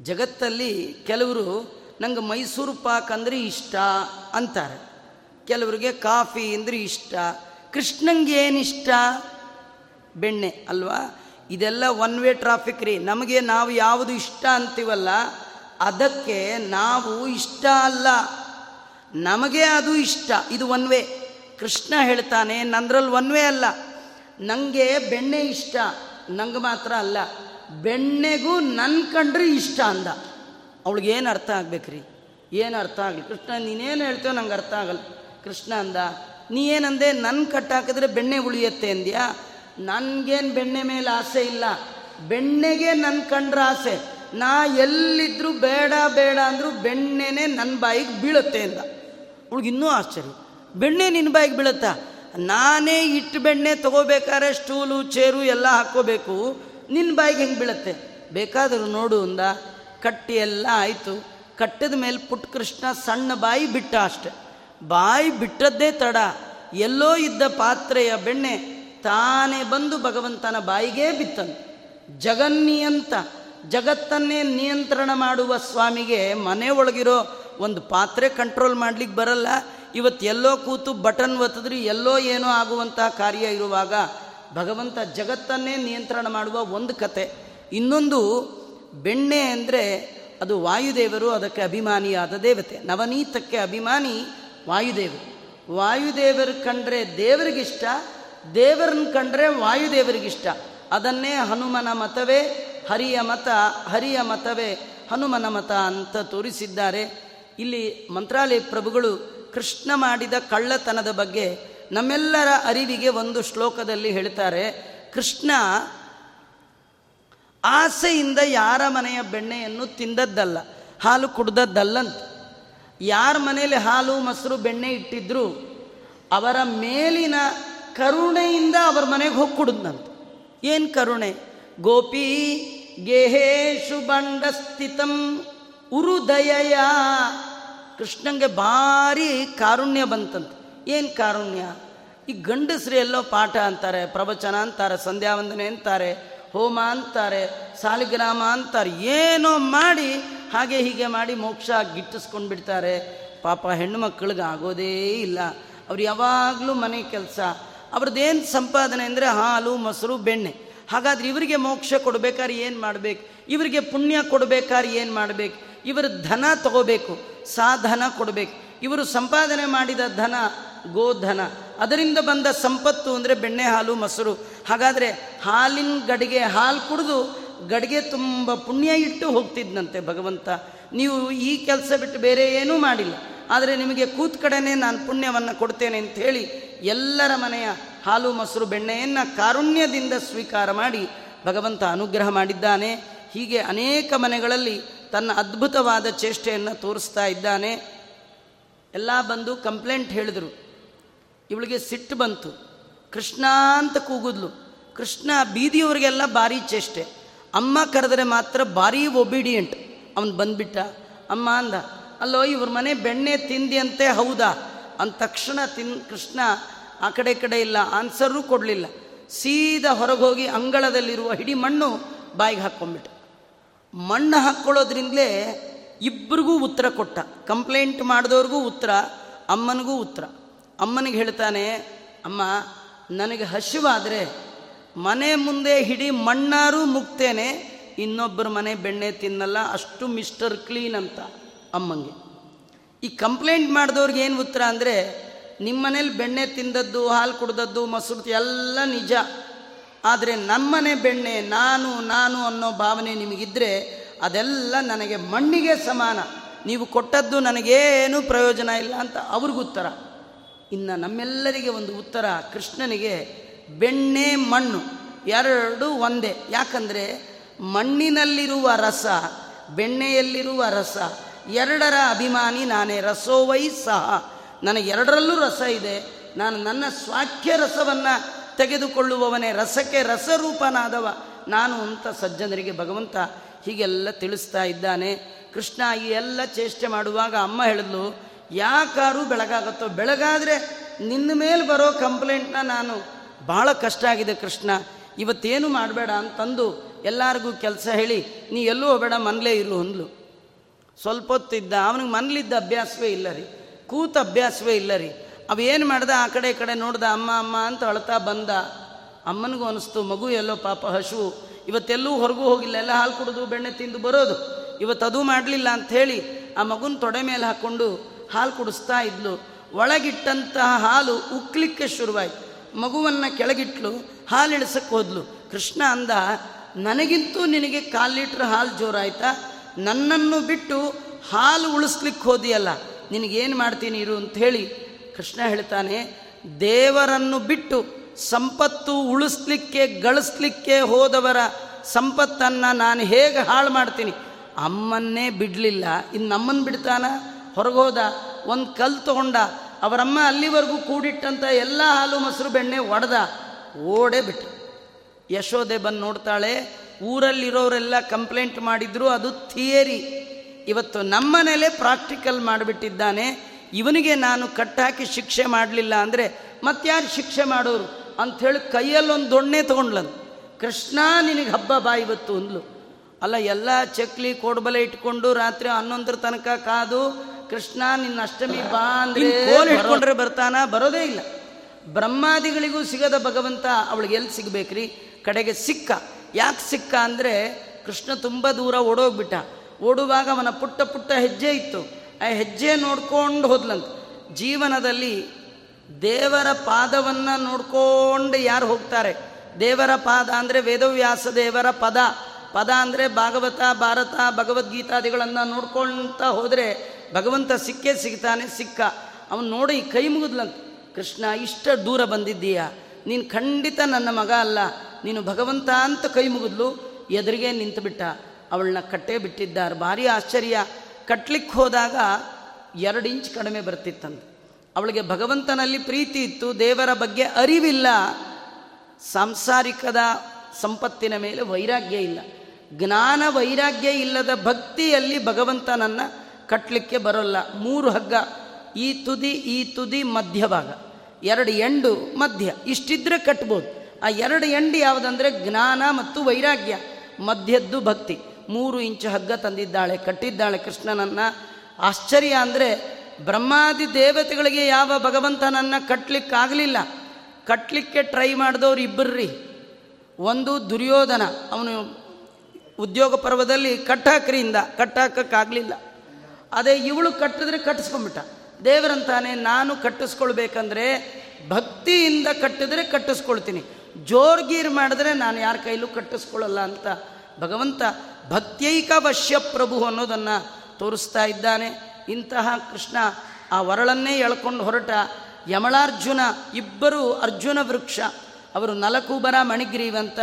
ಜಗತ್ತಲ್ಲಿ ಕೆಲವರು ನಂಗೆ ಮೈಸೂರು ಪಾಕ್ ಅಂದರೆ ಇಷ್ಟ ಅಂತಾರೆ. ಕೆಲವರಿಗೆ ಕಾಫಿ ಅಂದರೆ ಇಷ್ಟ. ಕೃಷ್ಣಂಗೆ ಏನಿಷ್ಟ ಬೆಣ್ಣೆ, ಅಲ್ವಾ? ಇದೆಲ್ಲ ಒನ್ ವೇ ಟ್ರಾಫಿಕ್ ರೀ. ನಮಗೆ ನಾವು ಯಾವುದು ಇಷ್ಟ ಅಂತೀವಲ್ಲ, ಅದಕ್ಕೆ ನಾವು ಇಷ್ಟ ಅಲ್ಲ. ನಮಗೆ ಅದು ಇಷ್ಟ. ಇದು ಒನ್ ವೇ ಕೃಷ್ಣ ಹೇಳ್ತಾನೆ ನಂದ್ರಲ್ಲಿ ಒನ್ ವೇ ಅಲ್ಲ. ನನಗೆ ಬೆಣ್ಣೆ ಇಷ್ಟ. ನಂಗೆ ಮಾತ್ರ ಅಲ್ಲ. ಬೆಣ್ಣೆಗೂ ನನ್ನ ಕಂಡ್ರೆ ಇಷ್ಟ ಅಂದ. ಅವಳಿಗೆ ಏನು ಅರ್ಥ ಆಗ್ಬೇಕ್ರಿ? ಏನು ಅರ್ಥ ಆಗಲಿ? ಕೃಷ್ಣ, ನೀನೇನು ಹೇಳ್ತೇವೆ ನಂಗೆ ಅರ್ಥ ಆಗಲ್ಲ. ಕೃಷ್ಣ ಅಂದ ನೀ ಏನಂದೆ ನನ್ನ ಕಟ್ಟಾಕಿದ್ರೆ ಬೆಣ್ಣೆ ಉಳಿಯತ್ತೆ ಅಂದ್ಯಾ? ನನಗೇನು ಬೆಣ್ಣೆ ಮೇಲೆ ಆಸೆ ಇಲ್ಲ. ಬೆಣ್ಣೆಗೆ ನನ್ನ ಕಂಡ್ರ ಆಸೆ. ನಾ ಎಲ್ಲಿದ್ರೂ ಬೇಡ ಬೇಡ ಅಂದರೂ ಬೆಣ್ಣೆನೇ ನನ್ನ ಬಾಯಿಗೆ ಬೀಳುತ್ತೆ ಅಂದ. ಇನ್ನೂ ಆಶ್ಚರ್ಯ. ಬೆಣ್ಣೆ ನಿನ್ನ ಬಾಯಿಗೆ ಬೀಳುತ್ತಾ? ನಾನೇ ಇಟ್ಟು ಬೆಣ್ಣೆ ತಗೋಬೇಕಾದ್ರೆ ಸ್ಟೂಲು, ಚೇರು ಎಲ್ಲ ಹಾಕ್ಕೋಬೇಕು. ನಿನ್ನ ಬಾಯಿಗೆ ಹೆಂಗೆ ಬೀಳುತ್ತೆ? ಬೇಕಾದರೂ ನೋಡು ಅಂದ. ಕಟ್ಟಿ ಎಲ್ಲ ಆಯಿತು. ಕಟ್ಟಿದ ಮೇಲೆ ಪುಟ್ಟ ಕೃಷ್ಣ ಸಣ್ಣ ಬಾಯಿ ಬಿಟ್ಟ ಅಷ್ಟೆ. ಬಾಯಿ ಬಿಟ್ಟದ್ದೇ ತಡ. ಎಲ್ಲೋ ಇದ್ದ ಪಾತ್ರೆಯ ಬೆಣ್ಣೆ ತಾನೇ ಬಂದು ಭಗವಂತನ ಬಾಯಿಗೇ ಬಿತ್ತನು. ಜಗನ್ನಿಯಂತ, ಜಗತ್ತನ್ನೇ ನಿಯಂತ್ರಣ ಮಾಡುವ ಸ್ವಾಮಿಗೆ ಮನೆ ಒಳಗಿರೋ ಒಂದು ಪಾತ್ರೆ ಕಂಟ್ರೋಲ್ ಮಾಡ್ಲಿಕ್ಕೆ ಬರಲ್ಲ. ಇವತ್ತು ಎಲ್ಲೋ ಕೂತು ಬಟನ್ ಒತ್ತಿದ್ರೆ, ಎಲ್ಲೋ ಏನೋ ಆಗುವಂತಹ ಕಾರ್ಯ ಇರುವಾಗ ಭಗವಂತ ಜಗತ್ತನ್ನೇ ನಿಯಂತ್ರಣ ಮಾಡುವ ಒಂದು ಕತೆ. ಇನ್ನೊಂದು, ಬೆಣ್ಣೆ ಅಂದರೆ ಅದು ವಾಯುದೇವರು ಅದಕ್ಕೆ ಅಭಿಮಾನಿಯಾದ ದೇವತೆ. ನವನೀತಕ್ಕೆ ಅಭಿಮಾನಿ ವಾಯುದೇವರು. ವಾಯುದೇವರು ಕಂಡ್ರೆ ದೇವರಿಗಿಷ್ಟ, ದೇವರನ್ನ ಕಂಡ್ರೆ ವಾಯುದೇವರಿಗಿಷ್ಟ. ಅದನ್ನೇ ಹನುಮನ ಮತವೇ, ಹರಿಯ ಮತ, ಹರಿಯ ಮತವೇ, ಹನುಮನ ಮತ ಅಂತ ತೋರಿಸಿದ್ದಾರೆ. ಇಲ್ಲಿ ಮಂತ್ರಾಲಯ ಪ್ರಭುಗಳು ಕೃಷ್ಣ ಮಾಡಿದ ಕಳ್ಳತನದ ಬಗ್ಗೆ ನಮ್ಮೆಲ್ಲರ ಅರಿವಿಗೆ ಒಂದು ಶ್ಲೋಕದಲ್ಲಿ ಹೇಳ್ತಾರೆ. ಕೃಷ್ಣ ಆಸೆಯಿಂದ ಯಾರ ಮನೆಯ ಬೆಣ್ಣೆಯನ್ನು ತಿಂದದ್ದಲ್ಲ, ಹಾಲು ಕುಡ್ದದ್ದಲ್ಲಂತ. ಯಾರ ಮನೆಯಲ್ಲಿ ಹಾಲು, ಮೊಸರು, ಬೆಣ್ಣೆ ಇಟ್ಟಿದ್ರು, ಅವರ ಮೇಲಿನ ಕರುಣೆಯಿಂದ ಅವರ ಮನೆಗೆ ಹೋಗಿ ಕುಡಿದ್ನಂತ. ಏನು ಕರುಣೆ? ಗೋಪಿ ಗೇಹೇಶು ಬಂಡ ಸ್ಥಿತಂ ಉರುದಯ ಕೃಷ್ಣಂಗೆ ಭಾರಿ ಕಾರುಣ್ಯ ಬಂತಂತೆ. ಏನು ಕಾರುಣ್ಯ? ಈ ಗಂಡಸ್ರಿ ಎಲ್ಲೋ ಪಾಠ ಅಂತಾರೆ, ಪ್ರವಚನ ಅಂತಾರೆ, ಸಂಧ್ಯಾವಂದನೆ ಅಂತಾರೆ, ಹೋಮ ಅಂತಾರೆ, ಸಾಲಿಗ್ರಾಮ ಅಂತಾರೆ, ಏನೋ ಮಾಡಿ ಹಾಗೆ ಹೀಗೆ ಮಾಡಿ ಮೋಕ್ಷ ಗಿಟ್ಟಿಸ್ಕೊಂಡು ಬಿಡ್ತಾರೆ ಪಾಪ ಹೆಣ್ಣು ಮಕ್ಕಳಿಗೆ ಆಗೋದೇ ಇಲ್ಲ. ಅವ್ರು ಯಾವಾಗಲೂ ಮನೆ ಕೆಲಸ. ಅವ್ರದ್ದೇನು ಸಂಪಾದನೆ ಅಂದರೆ ಹಾಲು, ಮೊಸರು, ಬೆಣ್ಣೆ. ಹಾಗಾದ್ರೆ ಇವರಿಗೆ ಮೋಕ್ಷ ಕೊಡಬೇಕಾದ್ರೆ ಏನು ಮಾಡಬೇಕು? ಇವರಿಗೆ ಪುಣ್ಯ ಕೊಡಬೇಕಾದ್ರೆ ಏನು ಮಾಡಬೇಕು? ಇವರು ಧನ ತಗೋಬೇಕು, ಸಾಧನ ಕೊಡಬೇಕು. ಇವರು ಸಂಪಾದನೆ ಮಾಡಿದ ಧನ, ಗೋಧನ. ಅದರಿಂದ ಬಂದ ಸಂಪತ್ತು ಅಂದರೆ ಬೆಣ್ಣೆ, ಹಾಲು, ಮೊಸರು. ಹಾಗಾದರೆ ಹಾಲಿನ ಗಡಿಗೆ ಹಾಲು ಕುಡಿದು ಗಡಿಗೆ ತುಂಬ ಪುಣ್ಯ ಇಟ್ಟು ಹೋಗ್ತಿದ್ನಂತೆ ಭಗವಂತ. ನೀವು ಈ ಕೆಲಸ ಬಿಟ್ಟು ಬೇರೆ ಏನೂ ಮಾಡಿಲ್ಲ. ಆದರೆ ನಿಮಗೆ ಕೂತ್ ಕಡೆನೇ ನಾನು ಪುಣ್ಯವನ್ನು ಕೊಡ್ತೇನೆ ಅಂತ ಹೇಳಿ ಎಲ್ಲರ ಮನೆಯ ಹಾಲು, ಮೊಸರು, ಬೆಣ್ಣೆಯನ್ನು ಕಾರುಣ್ಯದಿಂದ ಸ್ವೀಕಾರ ಮಾಡಿ ಭಗವಂತ ಅನುಗ್ರಹ ಮಾಡಿದ್ದಾನೆ. ಹೀಗೆ ಅನೇಕ ಮನೆಗಳಲ್ಲಿ ತನ್ನ ಅದ್ಭುತವಾದ ಚೇಷ್ಟೆಯನ್ನು ತೋರಿಸ್ತಾ ಇದ್ದಾನೆ. ಎಲ್ಲ ಬಂದು ಕಂಪ್ಲೇಂಟ್ ಹೇಳಿದರು. ಇವಳಿಗೆ ಸಿಟ್ಟು ಬಂತು. ಕೃಷ್ಣ ಅಂತ ಕೂಗಿದ್ಲು. ಕೃಷ್ಣ ಬೀದಿಯವರಿಗೆಲ್ಲ ಭಾರಿ ಚೇಷ್ಟೆ. ಅಮ್ಮ ಕರೆದರೆ ಮಾತ್ರ ಭಾರೀ ಒಬಿಡಿಯಂಟ್ ಅವನು ಬಂದ್ಬಿಟ್ಟ, ಅಮ್ಮ ಅಂದ, ಅಲ್ಲೋ, ಇವ್ರ ಮನೆ ಬೆಣ್ಣೆ ತಿಂದಿ ಅಂತೆ ಹೌದಾ? ಅಂದ ತಕ್ಷಣ ತಿನ್, ಕೃಷ್ಣ, ಆ ಕಡೆ ಕಡೆ ಇಲ್ಲ ಆನ್ಸರೂ ಕೊಡಲಿಲ್ಲ. ಸೀದಾ ಹೊರಗೆ ಹೋಗಿ ಅಂಗಳದಲ್ಲಿರುವ ಹಿಡಿ ಮಣ್ಣು ಬಾಯಿಗೆ ಹಾಕ್ಕೊಂಬಿಟ್ಟ ಮಣ್ಣು ಹಾಕ್ಕೊಳ್ಳೋದ್ರಿಂದಲೇ ಇಬ್ಬರಿಗೂ ಉತ್ತರ ಕೊಟ್ಟ. ಕಂಪ್ಲೇಂಟ್ ಮಾಡಿದವ್ರಿಗೂ ಉತ್ತರ, ಅಮ್ಮನಿಗೂ ಉತ್ತರ. ಅಮ್ಮನಿಗೆ ಹೇಳ್ತಾನೆ, ಅಮ್ಮ, ನನಗೆ ಹಸಿವಾದರೆ ಮನೆ ಮುಂದೆ ಹಿಡಿ ಮಣ್ಣಾರು ಮುಗ್ತೇನೆ ಇನ್ನೊಬ್ಬರ ಮನೆ ಬೆಣ್ಣೆ ತಿನ್ನಲ್ಲ, ಅಷ್ಟು ಮಿಸ್ಟರ್ ಕ್ಲೀನ್ ಅಂತ ಅಮ್ಮಂಗೆ. ಈ ಕಂಪ್ಲೇಂಟ್ ಮಾಡಿದವ್ರಿಗೆ ಏನು ಉತ್ತರ ಅಂದರೆ ನಿಮ್ಮ ಮನೇಲಿ ಬೆಣ್ಣೆ ತಿಂದದ್ದು, ಹಾಲು ಕುಡ್ದದ್ದು ಮೊಸರು ಎಲ್ಲ ನಿಜ. ಆದರೆ ನಮ್ಮನೆ ಬೆಣ್ಣೆ, ನಾನು ನಾನು ಅನ್ನೋ ಭಾವನೆ ನಿಮಗಿದ್ರೆ, ಅದೆಲ್ಲ ನನಗೆ ಮಣ್ಣಿಗೆ ಸಮಾನ. ನೀವು ಕೊಟ್ಟದ್ದು ನನಗೇನು ಪ್ರಯೋಜನ ಇಲ್ಲ ಅಂತ ಅವ್ರಿಗೂ ಉತ್ತರ ಇನ್ನು ನಮ್ಮೆಲ್ಲರಿಗೆ ಒಂದು ಉತ್ತರ ಕೃಷ್ಣನಿಗೆ ಬೆಣ್ಣೆ ಮಣ್ಣು ಎರಡು ಒಂದೇ. ಯಾಕಂದರೆ ಮಣ್ಣಿನಲ್ಲಿರುವ ರಸ, ಬೆಣ್ಣೆಯಲ್ಲಿರುವ ರಸ, ಎರಡರ ಅಭಿಮಾನಿ ನಾನೇ, ರಸೋವೈ ಸಹ. ನನಗೆ ಎರಡರಲ್ಲೂ ರಸ ಇದೆ. ನಾನು ನನ್ನ ಸ್ವಾಖ್ಯ ರಸವನ್ನು ತೆಗೆದುಕೊಳ್ಳುವವನೇ, ರಸಕ್ಕೆ ರಸರೂಪನಾದವ. ನಾನು ಅಂತ ಸಜ್ಜನರಿಗೆ ಭಗವಂತ ಹೀಗೆಲ್ಲ ತಿಳಿಸ್ತಾ ಇದ್ದಾನೆ. ಕೃಷ್ಣ ಈ ಎಲ್ಲ ಚೇಷ್ಟೆ ಮಾಡುವಾಗ ಅಮ್ಮ ಹೇಳಿದ್ಲು, ಯಾಕಾರು ಬೆಳಗಾಗುತ್ತೋ, ಬೆಳಗಾದರೆ ನಿನ್ನ ಮೇಲೆ ಬರೋ ಕಂಪ್ಲೇಂಟ್ನ ನಾನು ಭಾಳ ಕಷ್ಟ ಆಗಿದೆ ಕೃಷ್ಣ. ಇವತ್ತೇನು ಮಾಡಬೇಡ ಅಂತಂದು ಎಲ್ಲರಿಗೂ ಕೆಲಸ ಹೇಳಿ ನೀ ಎಲ್ಲೂ ಹೋಗಬೇಡ, ಮನಲೇ ಇರು ಅಂದ್ಲು. ಸ್ವಲ್ಪ ಹೊತ್ತಿದ್ದ ಅವನಿಗೆ ಮನಲಿದ್ದ ಅಭ್ಯಾಸವೇ ಇಲ್ಲ ರೀ. ಕೂತ ಅಭ್ಯಾಸವೇ ಇಲ್ಲ ರೀ. ಅವೇನು ಮಾಡ್ದ? ಆ ಕಡೆ ಕಡೆ ನೋಡ್ದ, ಅಮ್ಮ ಅಮ್ಮ ಅಂತ ಅಳ್ತಾ ಬಂದ. ಅಮ್ಮನಿಗೂ ಅನಿಸ್ತು, ಮಗು ಎಲ್ಲೋ ಪಾಪ ಹಶು. ಇವತ್ತೆಲ್ಲೂ ಹೊರಗೂ ಹೋಗಿಲ್ಲ, ಎಲ್ಲ ಹಾಲು ಕುಡಿದು ಬೆಣ್ಣೆ ತಿಂದು ಬರೋದು. ಇವತ್ತು ಅದು ಮಾಡಲಿಲ್ಲ ಅಂಥೇಳಿ ಆ ಮಗುನ ತೊಡೆ ಮೇಲೆ ಹಾಕ್ಕೊಂಡು ಹಾಲು ಕುಡಿಸ್ತಾ ಇದ್ಲು. ಒಳಗಿಟ್ಟಂತಹ ಹಾಲು ಉಕ್ಕಲಿಕ್ಕೆ ಶುರುವಾಯಿತು. ಮಗುವನ್ನು ಕೆಳಗಿಟ್ಲು, ಹಾಲು ಇಳಿಸಕ್ಕೆ ಹೋದ್ಲು. ಕೃಷ್ಣ ಅಂದ, ನನಗಿಂತೂ ನಿನಗೆ ಕಾಲು ಲೀಟ್ರ್ ಹಾಲು ಜೋರಾಯ್ತಾ? ನನ್ನನ್ನು ಬಿಟ್ಟು ಹಾಲು ಉಳಿಸ್ಲಿಕ್ಕೆ ಹೋದಿಯಲ್ಲ, ನಿನಗೇನು ಮಾಡ್ತೀನಿ ಇರು ಅಂತ ಹೇಳಿ ಕೃಷ್ಣ ಹೇಳ್ತಾನೆ, ದೇವರನ್ನು ಬಿಟ್ಟು ಸಂಪತ್ತು ಉಳಿಸ್ಲಿಕ್ಕೆ, ಗಳಿಸ್ಲಿಕ್ಕೆ ಹೋದವರ ಸಂಪತ್ತನ್ನು ನಾನು ಹೇಗೆ ಹಾಳು ಮಾಡ್ತೀನಿ? ಅಮ್ಮನ್ನೇ ಬಿಡಲಿಲ್ಲ ಇನ್ನು ನಮ್ಮನ್ನು ಬಿಡ್ತಾನ? ಹೊರಗೋದ, ಒಂದು ಕಲ್ಲು ತಗೊಂಡ ಅವರಮ್ಮ ಅಲ್ಲಿವರೆಗೂ ಕೂಡಿಟ್ಟಂಥ ಎಲ್ಲ ಹಾಲು ಮೊಸರು ಬೆಣ್ಣೆ ಒಡೆದ ಓಡೇ ಬಿಟ್ಟು ಯಶೋದೆ ಬಂದು ನೋಡ್ತಾಳೆ, ಊರಲ್ಲಿರೋರೆಲ್ಲ ಕಂಪ್ಲೇಂಟ್ ಮಾಡಿದ್ರು, ಅದು ಥಿಯರಿ. ಇವತ್ತು ನಮ್ಮನೇಲೆ ಪ್ರಾಕ್ಟಿಕಲ್ ಮಾಡಿಬಿಟ್ಟಿದ್ದಾನೆ. ಇವನಿಗೆ ನಾನು ಕಟ್ಟಾಕಿ ಶಿಕ್ಷೆ ಮಾಡಲಿಲ್ಲ ಅಂದರೆ ಮತ್ತಾರು ಶಿಕ್ಷೆ ಮಾಡೋರು ಅಂಥೇಳಿ ಕೈಯಲ್ಲೊಂದು ದೊಣ್ಣೆ ತೊಗೊಂಡ್ಲದು ಕೃಷ್ಣ, ನಿನಗೆ ಹಬ್ಬ ಬಾ ಇವತ್ತು ಅಂದ್ಲು. ಅಲ್ಲ, ಎಲ್ಲ ಚಕ್ಲಿ ಕೋಡ್ಬಲೆ ಇಟ್ಕೊಂಡು ರಾತ್ರಿ ಹನ್ನೊಂದರ ತನಕ ಕಾದು ಕೃಷ್ಣ ನಿನ್ನ ಅಷ್ಟಮಿ ಬಾ ಅಂದ್ರೆ ಫೋನ್ ಇಟ್ಕೊಂಡ್ರೆ ಬರ್ತಾನ? ಬರೋದೇ ಇಲ್ಲ. ಬ್ರಹ್ಮಾದಿಗಳಿಗೂ ಸಿಗದ ಭಗವಂತ ಅವಳಿಗೆ ಎಲ್ಲಿ ಸಿಗ್ಬೇಕ್ರಿ? ಕಡೆಗೆ ಸಿಕ್ಕ. ಯಾಕೆ ಸಿಕ್ಕ ಅಂದರೆ ಕೃಷ್ಣ ತುಂಬ ದೂರ ಓಡೋಗ್ಬಿಟ್ಟ. ಓಡುವಾಗ ಅವನ ಪುಟ್ಟ ಪುಟ್ಟ ಹೆಜ್ಜೆ ಇತ್ತು. ಆ ಹೆಜ್ಜೆ ನೋಡ್ಕೊಂಡು ಹೋದ್ಲಂತ. ಜೀವನದಲ್ಲಿ ದೇವರ ಪಾದವನ್ನು ನೋಡ್ಕೊಂಡು ಯಾರು ಹೋಗ್ತಾರೆ? ದೇವರ ಪಾದ ಅಂದರೆ ವೇದವ್ಯಾಸ ದೇವರ ಪದ. ಪದ ಅಂದರೆ ಭಾಗವತ ಭಾರತ ಭಗವದ್ಗೀತಾದಿಗಳನ್ನು ನೋಡ್ಕೊಳ್ತಾ ಹೋದರೆ ಭಗವಂತ ಸಿಕ್ಕೇ ಸಿಗ್ತಾನೆ, ಸಿಕ್ಕ. ಅವನು ನೋಡಿ ಕೈ ಮುಗಿದ್ಲಂತ, ಕೃಷ್ಣ, ಇಷ್ಟ ದೂರ ಬಂದಿದ್ದೀಯಾ? ನೀನು ಖಂಡಿತ ನನ್ನ ಮಗ ಅಲ್ಲ. ನೀನು ಭಗವಂತ ಅಂತ ಕೈ ಮುಗಿದ್ಲು, ಎದುರಿಗೆ ನಿಂತುಬಿಟ್ಟ. ಅವಳನ್ನ ಕಟ್ಟೇ ಬಿಟ್ಟಿದ್ದಾರೆ. ಭಾರಿ ಆಶ್ಚರ್ಯ. ಕಟ್ಲಿಕ್ಕೆ ಹೋದಾಗ ಎರಡು ಇಂಚ್ ಕಡಿಮೆ ಬರ್ತಿತ್ತಂತ. ಅವಳಿಗೆ ಭಗವಂತನಲ್ಲಿ ಪ್ರೀತಿ ಇತ್ತು, ದೇವರ ಬಗ್ಗೆ ಅರಿವಿಲ್ಲ. ಸಾಂಸಾರಿಕದ ಸಂಪತ್ತಿನ ಮೇಲೆ ವೈರಾಗ್ಯ ಇಲ್ಲ. ಜ್ಞಾನ ವೈರಾಗ್ಯ ಇಲ್ಲದ ಭಕ್ತಿಯಲ್ಲಿ ಭಗವಂತನನ್ನು ಕಟ್ಟಲಿಕ್ಕೆ ಬರೋಲ್ಲ. ಮೂರು ಹಗ್ಗ. ಈ ತುದಿ ಈ ತುದಿ ಮಧ್ಯಭಾಗ ಎರಡು ಎಂಡು, ಮಧ್ಯ. ಇಷ್ಟಿದ್ರೆ ಕಟ್ಬೋದು. ಆ ಎರಡು ಎಂಡು ಯಾವುದಂದರೆ ಜ್ಞಾನ ಮತ್ತು ವೈರಾಗ್ಯ. ಮಧ್ಯದ್ದು ಭಕ್ತಿ. ಮೂರು ಇಂಚು ಹಗ್ಗ ತಂದಿದ್ದಾಳೆ, ಕಟ್ಟಿದ್ದಾಳೆ ಕೃಷ್ಣನನ್ನು. ಆಶ್ಚರ್ಯ ಅಂದರೆ ಬ್ರಹ್ಮಾದಿ ದೇವತೆಗಳಿಗೆ ಯಾವ ಭಗವಂತನನ್ನು ಕಟ್ಟಲಿಕ್ಕಾಗಲಿಲ್ಲ ಕಟ್ಟಲಿಕ್ಕೆ ಟ್ರೈ ಮಾಡಿದವ್ರು ಇಬ್ಬರ್ರಿ ಒಂದು ದುರ್ಯೋಧನ. ಅವನು ಉದ್ಯೋಗ ಪರ್ವದಲ್ಲಿ ಕಟ್ಟಾಕ್ರಿಯಿಂದ, ಕಟ್ಟಾಕಕ್ಕಾಗಲಿಲ್ಲ. ಅದೇ ಇವಳು ಕಟ್ಟಿದ್ರೆ ಕಟ್ಟಿಸ್ಕೊಂಬಿಟ್ಟ ದೇವರಂತಾನೆ ನಾನು ಕಟ್ಟಿಸ್ಕೊಳ್ಬೇಕಂದ್ರೆ ಭಕ್ತಿಯಿಂದ ಕಟ್ಟಿದ್ರೆ ಕಟ್ಟಿಸ್ಕೊಳ್ತೀನಿ. ಜೋರ್ಗೀರ್ ಮಾಡಿದ್ರೆ ನಾನು ಯಾರ ಕೈಲೂ ಕಟ್ಟಿಸ್ಕೊಳ್ಳಲ್ಲ ಅಂತ ಭಗವಂತ ಭಕ್ತೈಕ ವಶ್ಯ ಪ್ರಭು ಅನ್ನೋದನ್ನು ತೋರಿಸ್ತಾ ಇದ್ದಾನೆ. ಇಂತಹ ಕೃಷ್ಣ ಆ ವರಳನ್ನೇ ಎಳ್ಕೊಂಡು ಹೊರಟ ಯಮಳಾರ್ಜುನ ಇಬ್ಬರು ಅರ್ಜುನ ವೃಕ್ಷ. ಅವರು ನಲಕೂಬರ ಮಣಿಗ್ರೀವಂತ.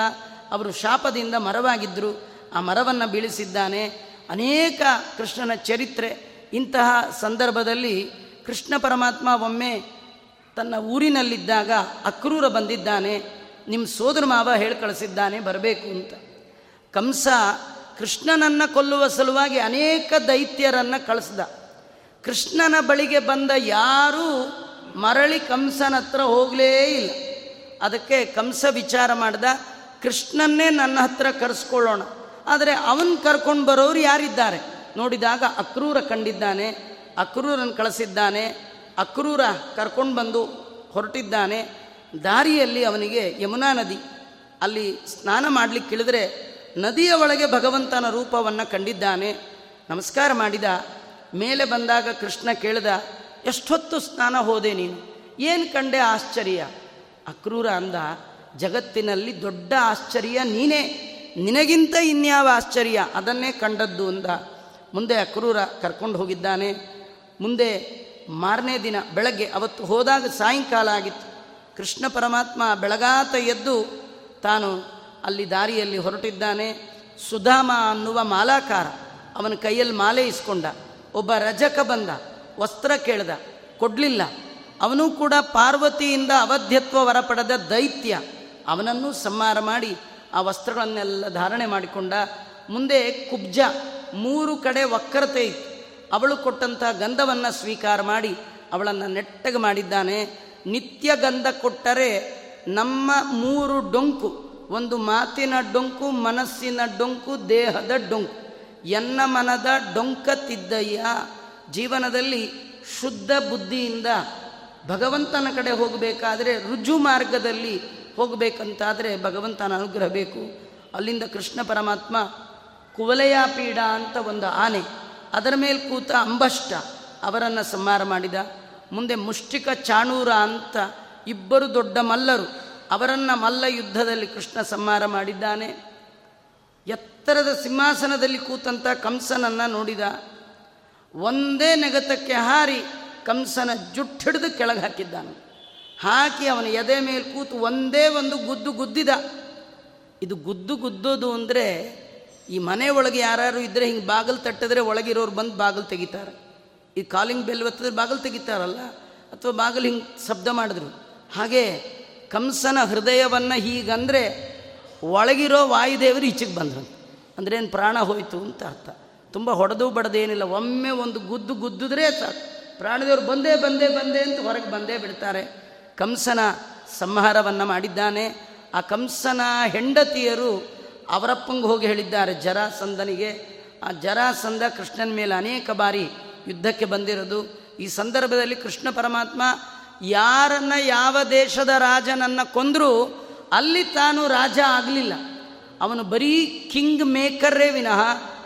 ಅವರು ಶಾಪದಿಂದ ಮರವಾಗಿದ್ದರು ಆ ಮರವನ್ನು ಬೀಳಿಸಿದ್ದಾನೆ. ಅನೇಕ ಕೃಷ್ಣನ ಚರಿತ್ರೆ. ಇಂತಹ ಸಂದರ್ಭದಲ್ಲಿ ಕೃಷ್ಣ ಪರಮಾತ್ಮ ಒಮ್ಮೆ ತನ್ನ ಊರಿನಲ್ಲಿದ್ದಾಗ ಅಕ್ರೂರ ಬಂದಿದ್ದಾನೆ ನಿಮ್ಮ ಸೋದರ ಮಾವ ಹೇಳಿ ಕಳಿಸಿದ್ದಾನೆ, ಬರಬೇಕು ಅಂತ. ಕಂಸ ಕೃಷ್ಣನನ್ನು ಕೊಲ್ಲುವ ಸಲುವಾಗಿ ಅನೇಕ ದೈತ್ಯರನ್ನು ಕಳಿಸ್ದ. ಕೃಷ್ಣನ ಬಳಿಗೆ ಬಂದ ಯಾರೂ ಮರಳಿ ಕಂಸನ ಹತ್ರ ಹೋಗಲೇ ಇಲ್ಲ. ಅದಕ್ಕೆ ಕಂಸ ವಿಚಾರ ಮಾಡ್ದ, ಕೃಷ್ಣನ್ನೇ ನನ್ನ ಹತ್ರ ಕರೆಸ್ಕೊಳ್ಳೋಣ. ಆದರೆ ಅವನ್ ಕರ್ಕೊಂಡು ಬರೋರು ಯಾರಿದ್ದಾರೆ? ನೋಡಿದಾಗ ಅಕ್ರೂರ ಕಂಡಿದ್ದಾನೆ ಅಕ್ರೂರನ್ನು ಕಳಿಸಿದ್ದಾನೆ, ಅಕ್ರೂರ ಕರ್ಕೊಂಡು ಬಂದು ಹೊರಟಿದ್ದಾನೆ. ದಾರಿಯಲ್ಲಿ ಅವನಿಗೆ ಯಮುನಾ ನದಿ, ಅಲ್ಲಿ ಸ್ನಾನ ಮಾಡಲಿಕ್ಕೆ ಇಳಿದ್ರೆ ನದಿಯ ಒಳಗೆ ಭಗವಂತನ ರೂಪವನ್ನು ಕಂಡಿದ್ದಾನೆ. ನಮಸ್ಕಾರ ಮಾಡಿದ, ಮೇಲೆ ಬಂದಾಗ ಕೃಷ್ಣ ಕೇಳಿದ, ಎಷ್ಟೊತ್ತು ಸ್ನಾನ ಹೋದೆ ನೀನು? ಏನು ಕಂಡೆ ಆಶ್ಚರ್ಯ? ಅಕ್ರೂರ ಅಂದ, ಜಗತ್ತಿನಲ್ಲಿ ದೊಡ್ಡ ಆಶ್ಚರ್ಯ ನೀನೇ. ನಿನಗಿಂತ ಇನ್ಯಾವ ಆಶ್ಚರ್ಯ? ಅದನ್ನೇ ಕಂಡದ್ದು ಅಂದ ಮುಂದೆ ಅಕ್ರೂರ ಕರ್ಕೊಂಡು ಹೋಗಿದ್ದಾನೆ. ಮುಂದೆ ಮಾರನೇ ದಿನ ಬೆಳಗ್ಗೆ ಅವತ್ತು ಹೋದಾಗ ಸಾಯಂಕಾಲ ಆಗಿತ್ತು. ಕೃಷ್ಣ ಪರಮಾತ್ಮ ಬೆಳಗಾತ ಎದ್ದು ತಾನು ಅಲ್ಲಿ ದಾರಿಯಲ್ಲಿ ಹೊರಟಿದ್ದಾನೆ. ಸುಧಾಮ ಅನ್ನುವ ಮಾಲಾಕಾರ ಅವನ ಕೈಯಲ್ಲಿ ಮಾಲೆ ಇಸ್ಕೊಂಡ. ಒಬ್ಬ ರಜಕ ಬಂದ, ವಸ್ತ್ರ ಕೇಳ್ದ, ಕೊಡಲಿಲ್ಲ. ಅವನು ಕೂಡ ಪಾರ್ವತಿಯಿಂದ ಅವಧ್ಯತ್ವ ವರ ಪಡೆದ ದೈತ್ಯ. ಅವನನ್ನು ಸಂಹಾರ ಮಾಡಿ ಆ ವಸ್ತ್ರಗಳನ್ನೆಲ್ಲ ಧಾರಣೆ ಮಾಡಿಕೊಂಡ ಮುಂದೆ ಕುಬ್ಜ ಮೂರು ಕಡೆ ವಕ್ರತೆ ಇತ್ತು. ಅವಳು ಕೊಟ್ಟಂತಹ ಗಂಧವನ್ನು ಸ್ವೀಕಾರ ಮಾಡಿ ಅವಳನ್ನು ನೆಟ್ಟಗೆ ಮಾಡಿದ್ದಾನೆ. ನಿತ್ಯ ಗಂಧ ಕೊಟ್ಟರೆ ನಮ್ಮ ಮೂರು ಡೊಂಕು, ಒಂದು ಮಾತಿನ ಡೊಂಕು, ಮನಸ್ಸಿನ ಡೊಂಕು, ದೇಹದ ಡೊಂಕು. ಎನ್ನ ಮನದ ಡೊಂಕ ತಿದ್ದಯ್ಯ? ಜೀವನದಲ್ಲಿ ಶುದ್ಧ ಬುದ್ಧಿಯಿಂದ ಭಗವಂತನ ಕಡೆ ಹೋಗಬೇಕಾದರೆ ರುಜು ಮಾರ್ಗದಲ್ಲಿ ಹೋಗಬೇಕಂತಾದರೆ ಭಗವಂತನ ಅನುಗ್ರಹ ಬೇಕು. ಅಲ್ಲಿಂದ ಕೃಷ್ಣ ಪರಮಾತ್ಮ ಕುವಲಯಾಪೀಡ ಅಂತ ಒಂದು ಆನೆ, ಅದರ ಮೇಲೆ ಕೂತ ಅಂಬಷ್ಟ ಅವರನ್ನು ಸಂಹಾರ ಮಾಡಿದ. ಮುಂದೆ ಮುಷ್ಟಿಕ ಚಾಣೂರ ಅಂತ ಇಬ್ಬರು ದೊಡ್ಡ ಮಲ್ಲರು ಅವರನ್ನು ಮಲ್ಲ ಯುದ್ಧದಲ್ಲಿ ಕೃಷ್ಣ ಸಂಹಾರ ಮಾಡಿದ್ದಾನೆ. ಎತ್ತರದ ಸಿಂಹಾಸನದಲ್ಲಿ ಕೂತಂಥ ಕಂಸನನ್ನು ನೋಡಿದ. ಒಂದೇ ನೆಗತಕ್ಕೆ ಹಾರಿ ಕಂಸನ ಜುಟ್ಟಿಡಿದು ಕೆಳಗೆ ಹಾಕಿದ್ದಾನೆ. ಹಾಕಿ ಅವನ ಎದೆ ಮೇಲೆ ಕೂತು ಒಂದೇ ಒಂದು ಗುದ್ದು ಗುದ್ದಿದ. ಇದು ಗುದ್ದು ಗುದ್ದೋದು ಅಂದರೆ ಈ ಮನೆ ಒಳಗೆ ಯಾರು ಇದ್ದರೆ ಹಿಂಗೆ ಬಾಗಿಲು ತಟ್ಟಿದ್ರೆ ಒಳಗಿರೋರು ಬಂದು ಬಾಗಿಲು ತೆಗಿತಾರೆ. ಈ ಕಾಲಿಂಗ್ ಬೆಲ್ ಒತ್ತಿದ್ರೆ ಬಾಗಿಲು ತೆಗಿತಾರಲ್ಲ? ಅಥವಾ ಬಾಗಿಲು ಹಿಂಗೆ ಶಬ್ದ ಮಾಡಿದ್ರು? ಹಾಗೆ ಕಂಸನ ಹೃದಯವನ್ನು ಹೀಗಂದರೆ ಒಳಗಿರೋ ವಾಯುದೇವರು ಈಚೆಗೆ ಬಂದರು ಅಂದ್ರೆ ಏನು ಪ್ರಾಣ ಹೋಯಿತು ಅಂತ ಅರ್ಥ. ತುಂಬ ಹೊಡೆದು ಬಡದೇನಿಲ್ಲ. ಒಮ್ಮೆ ಒಂದು ಗುದ್ದು ಗುದ್ದಿದ್ರೆ ಸಾಕು. ಪ್ರಾಣದೇವರು ಬಂದೇ ಬಂದೇ ಬಂದೇ ಅಂತ ಹೊರಗೆ ಬಂದೇ ಬಿಡ್ತಾರೆ. ಕಂಸನ ಸಂಹಾರವನ್ನು ಮಾಡಿದ್ದಾನೆ. ಆ ಕಂಸನ ಹೆಂಡತಿಯರು ಅವರಪ್ಪಂಗೆ ಹೋಗಿ ಹೇಳಿದ್ದಾರೆ, ಜರಾಸಂದನಿಗೆ. ಆ ಜರಾಸಂದ ಕೃಷ್ಣನ ಮೇಲೆ ಅನೇಕ ಬಾರಿ ಯುದ್ಧಕ್ಕೆ ಬಂದಿರೋದು. ಈ ಸಂದರ್ಭದಲ್ಲಿ ಕೃಷ್ಣ ಪರಮಾತ್ಮ, ಯಾರನ್ನ ಯಾವ ದೇಶದ ರಾಜನನ್ನು ಕೊಂದರೂ ಅಲ್ಲಿ ತಾನು ರಾಜ ಆಗಲಿಲ್ಲ. ಅವನು ಬರೀ ಕಿಂಗ್ ಮೇಕರ್ರೇ ವಿನಃ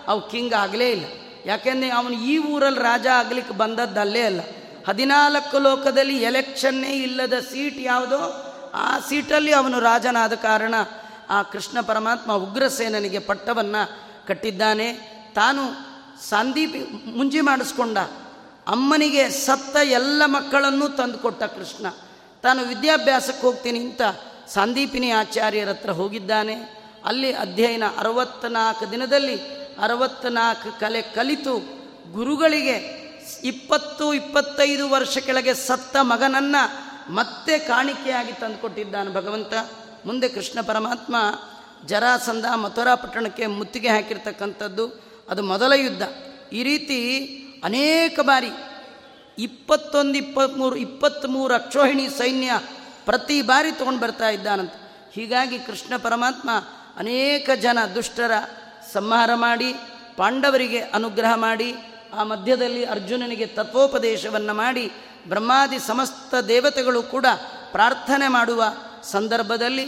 ಅವು ಕಿಂಗ್ ಆಗಲೇ ಇಲ್ಲ. ಯಾಕೆಂದರೆ ಅವನು ಈ ಊರಲ್ಲಿ ರಾಜ ಆಗಲಿಕ್ಕೆ ಬಂದದ್ದು ಅಲ್ಲೇ ಅಲ್ಲ. ಹದಿನಾಲ್ಕು ಲೋಕದಲ್ಲಿ ಎಲೆಕ್ಷನ್ನೇ ಇಲ್ಲದ ಸೀಟ್ ಯಾವುದೋ, ಆ ಸೀಟಲ್ಲಿ ಅವನು ರಾಜನಾದ ಕಾರಣ ಆ ಕೃಷ್ಣ ಪರಮಾತ್ಮ ಉಗ್ರಸೇನನಿಗೆ ಪಟ್ಟವನ್ನು ಕಟ್ಟಿದ್ದಾನೆ. ತಾನು ಸಂದೀಪಿ ಮುಂಜಿ ಮಾಡಿಸ್ಕೊಂಡ. ಅಮ್ಮನಿಗೆ ಸತ್ತ ಎಲ್ಲ ಮಕ್ಕಳನ್ನೂ ತಂದುಕೊಟ್ಟ ಕೃಷ್ಣ. ತಾನು ವಿದ್ಯಾಭ್ಯಾಸಕ್ಕೆ ಹೋಗ್ತೀನಿ ಅಂತ ಸಂದೀಪಿನಿ ಆಚಾರ್ಯರ ಹತ್ರ ಹೋಗಿದ್ದಾನೆ. ಅಲ್ಲಿ ಅಧ್ಯಯನ ಅರವತ್ತ್ನಾಲ್ಕು ದಿನದಲ್ಲಿ ಅರವತ್ತ್ನಾಲ್ಕು ಕಲೆ ಕಲಿತು ಗುರುಗಳಿಗೆ ಇಪ್ಪತ್ತು ಇಪ್ಪತ್ತೈದು ವರ್ಷ ಕೆಳಗೆ ಸತ್ತ ಮಗನನ್ನು ಮತ್ತೆ ಕಾಣಿಕೆಯಾಗಿ ತಂದುಕೊಟ್ಟಿದ್ದಾನೆ ಭಗವಂತ. ಮುಂದೆ ಕೃಷ್ಣ ಪರಮಾತ್ಮ ಜರಾಸಂಧ ಮಥುರಾ ಪಟ್ಟಣಕ್ಕೆ ಮುತ್ತಿಗೆ ಹಾಕಿರ್ತಕ್ಕಂಥದ್ದು. ಅದು ಮೊದಲ ಯುದ್ಧ. ಈ ರೀತಿ ಅನೇಕ ಬಾರಿ ಇಪ್ಪತ್ತೊಂದು ಇಪ್ಪತ್ತ್ಮೂರು ಇಪ್ಪತ್ತ್ಮೂರು ಅಕ್ಷೋಹಿಣಿ ಸೈನ್ಯ ಪ್ರತಿ ಬಾರಿ ತೊಗೊಂಡು ಬರ್ತಾ ಇದ್ದಾನಂತ. ಹೀಗಾಗಿ ಕೃಷ್ಣ ಪರಮಾತ್ಮ ಅನೇಕ ಜನ ದುಷ್ಟರ ಸಂಹಾರ ಮಾಡಿ, ಪಾಂಡವರಿಗೆ ಅನುಗ್ರಹ ಮಾಡಿ ಆ ಮಧ್ಯದಲ್ಲಿ ಅರ್ಜುನನಿಗೆ ತತ್ವೋಪದೇಶವನ್ನು ಮಾಡಿ ಬ್ರಹ್ಮಾದಿ ಸಮಸ್ತ ದೇವತೆಗಳು ಕೂಡ ಪ್ರಾರ್ಥನೆ ಮಾಡುವ ಸಂದರ್ಭದಲ್ಲಿ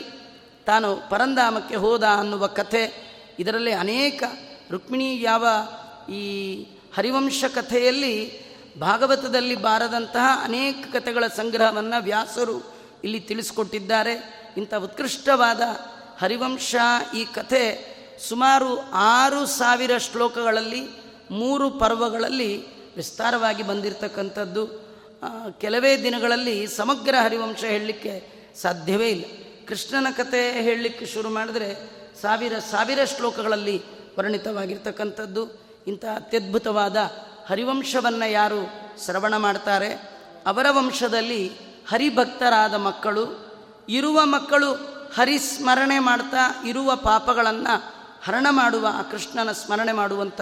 ತಾನು ಪರಂಧಾಮಕ್ಕೆ ಹೋದ ಅನ್ನುವ ಕಥೆ. ಇದರಲ್ಲಿ ಅನೇಕ ರುಕ್ಮಿಣಿ ಯಾವ ಈ ಹರಿವಂಶ ಕಥೆಯಲ್ಲಿ ಭಾಗವತದಲ್ಲಿ ಬಾರದಂತಹ ಅನೇಕ ಕಥೆಗಳ ಸಂಗ್ರಹವನ್ನು ವ್ಯಾಸರು ಇಲ್ಲಿ ತಿಳಿಸಿಕೊಟ್ಟಿದ್ದಾರೆ. ಇಂಥ ಉತ್ಕೃಷ್ಟವಾದ ಹರಿವಂಶ ಈ ಕಥೆ ಸುಮಾರು ಆರು ಸಾವಿರ ಶ್ಲೋಕಗಳಲ್ಲಿ ಮೂರು ಪರ್ವಗಳಲ್ಲಿ ವಿಸ್ತಾರವಾಗಿ ಬಂದಿರತಕ್ಕಂಥದ್ದು. ಕೆಲವೇ ದಿನಗಳಲ್ಲಿ ಸಮಗ್ರ ಹರಿವಂಶ ಹೇಳಲಿಕ್ಕೆ ಸಾಧ್ಯವೇ ಇಲ್ಲ. ಕೃಷ್ಣನ ಕಥೆ ಹೇಳಲಿಕ್ಕೆ ಶುರು ಮಾಡಿದ್ರೆ ಸಾವಿರ ಸಾವಿರ ಶ್ಲೋಕಗಳಲ್ಲಿ ವರ್ಣಿತವಾಗಿರ್ತಕ್ಕಂಥದ್ದು ಇಂಥ ಅತ್ಯದ್ಭುತವಾದ ಹರಿವಂಶವನ್ನು ಯಾರು ಶ್ರವಣ ಮಾಡ್ತಾರೆ? ಅವರ ವಂಶದಲ್ಲಿ ಹರಿಭಕ್ತರಾದ ಮಕ್ಕಳು, ಇರುವ ಮಕ್ಕಳು ಹರಿಸ್ಮರಣೆ ಮಾಡ್ತಾ ಇರುವ ಪಾಪಗಳನ್ನು ಹರಣ ಮಾಡುವ, ಆ ಕೃಷ್ಣನ ಸ್ಮರಣೆ ಮಾಡುವಂಥ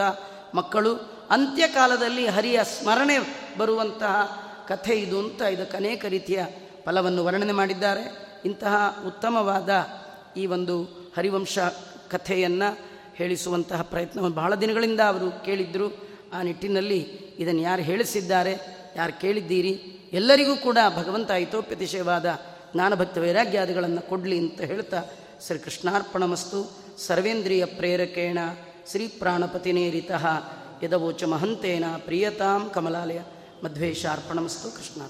ಮಕ್ಕಳು, ಅಂತ್ಯಕಾಲದಲ್ಲಿ ಹರಿಯ ಸ್ಮರಣೆ ಬರುವಂತಹ ಕಥೆ ಇದು ಅಂತ ಇದಕ್ಕೆ ಅನೇಕ ರೀತಿಯ ಫಲವನ್ನು ವರ್ಣನೆ ಮಾಡಿದ್ದಾರೆ. ಇಂತಹ ಉತ್ತಮವಾದ ಈ ಒಂದು ಹರಿವಂಶ ಕಥೆಯನ್ನು ಹೇಳಿಸುವಂತಹ ಪ್ರಯತ್ನವನ್ನು ಬಹಳ ದಿನಗಳಿಂದ ಅವರು ಕೇಳಿದ್ದರು ಆ ನಿಟ್ಟಿನಲ್ಲಿ ಇದನ್ನು ಯಾರು ಹೇಳಿಸಿದ್ದಾರೆ, ಯಾರು ಕೇಳಿದ್ದೀರಿ, ಎಲ್ಲರಿಗೂ ಕೂಡ ಭಗವಂತ ಹಿತೋಪ್ಯತಿಶಯವಾದ ಜ್ಞಾನಭಕ್ತ ವೈರಾಗ್ಯಾದಿಗಳನ್ನು ಕೊಡಲಿ ಅಂತ ಹೇಳ್ತಾ ಶ್ರೀ ಕೃಷ್ಣಾರ್ಪಣಮಸ್ತು ಸರ್ವೇಂದ್ರಿಯ ಪ್ರೇರಕೇಣ ಶ್ರೀ ಪ್ರಾಣಪತಿನೇರಿತಃ ಯದವೋಚ ಮಹಂತೇನ ಪ್ರಿಯತಾಂ ಕಮಲಾಲಯ ಮಧ್ವೇಶಾರ್ಪಣಮಸ್ತು ಕೃಷ್ಣ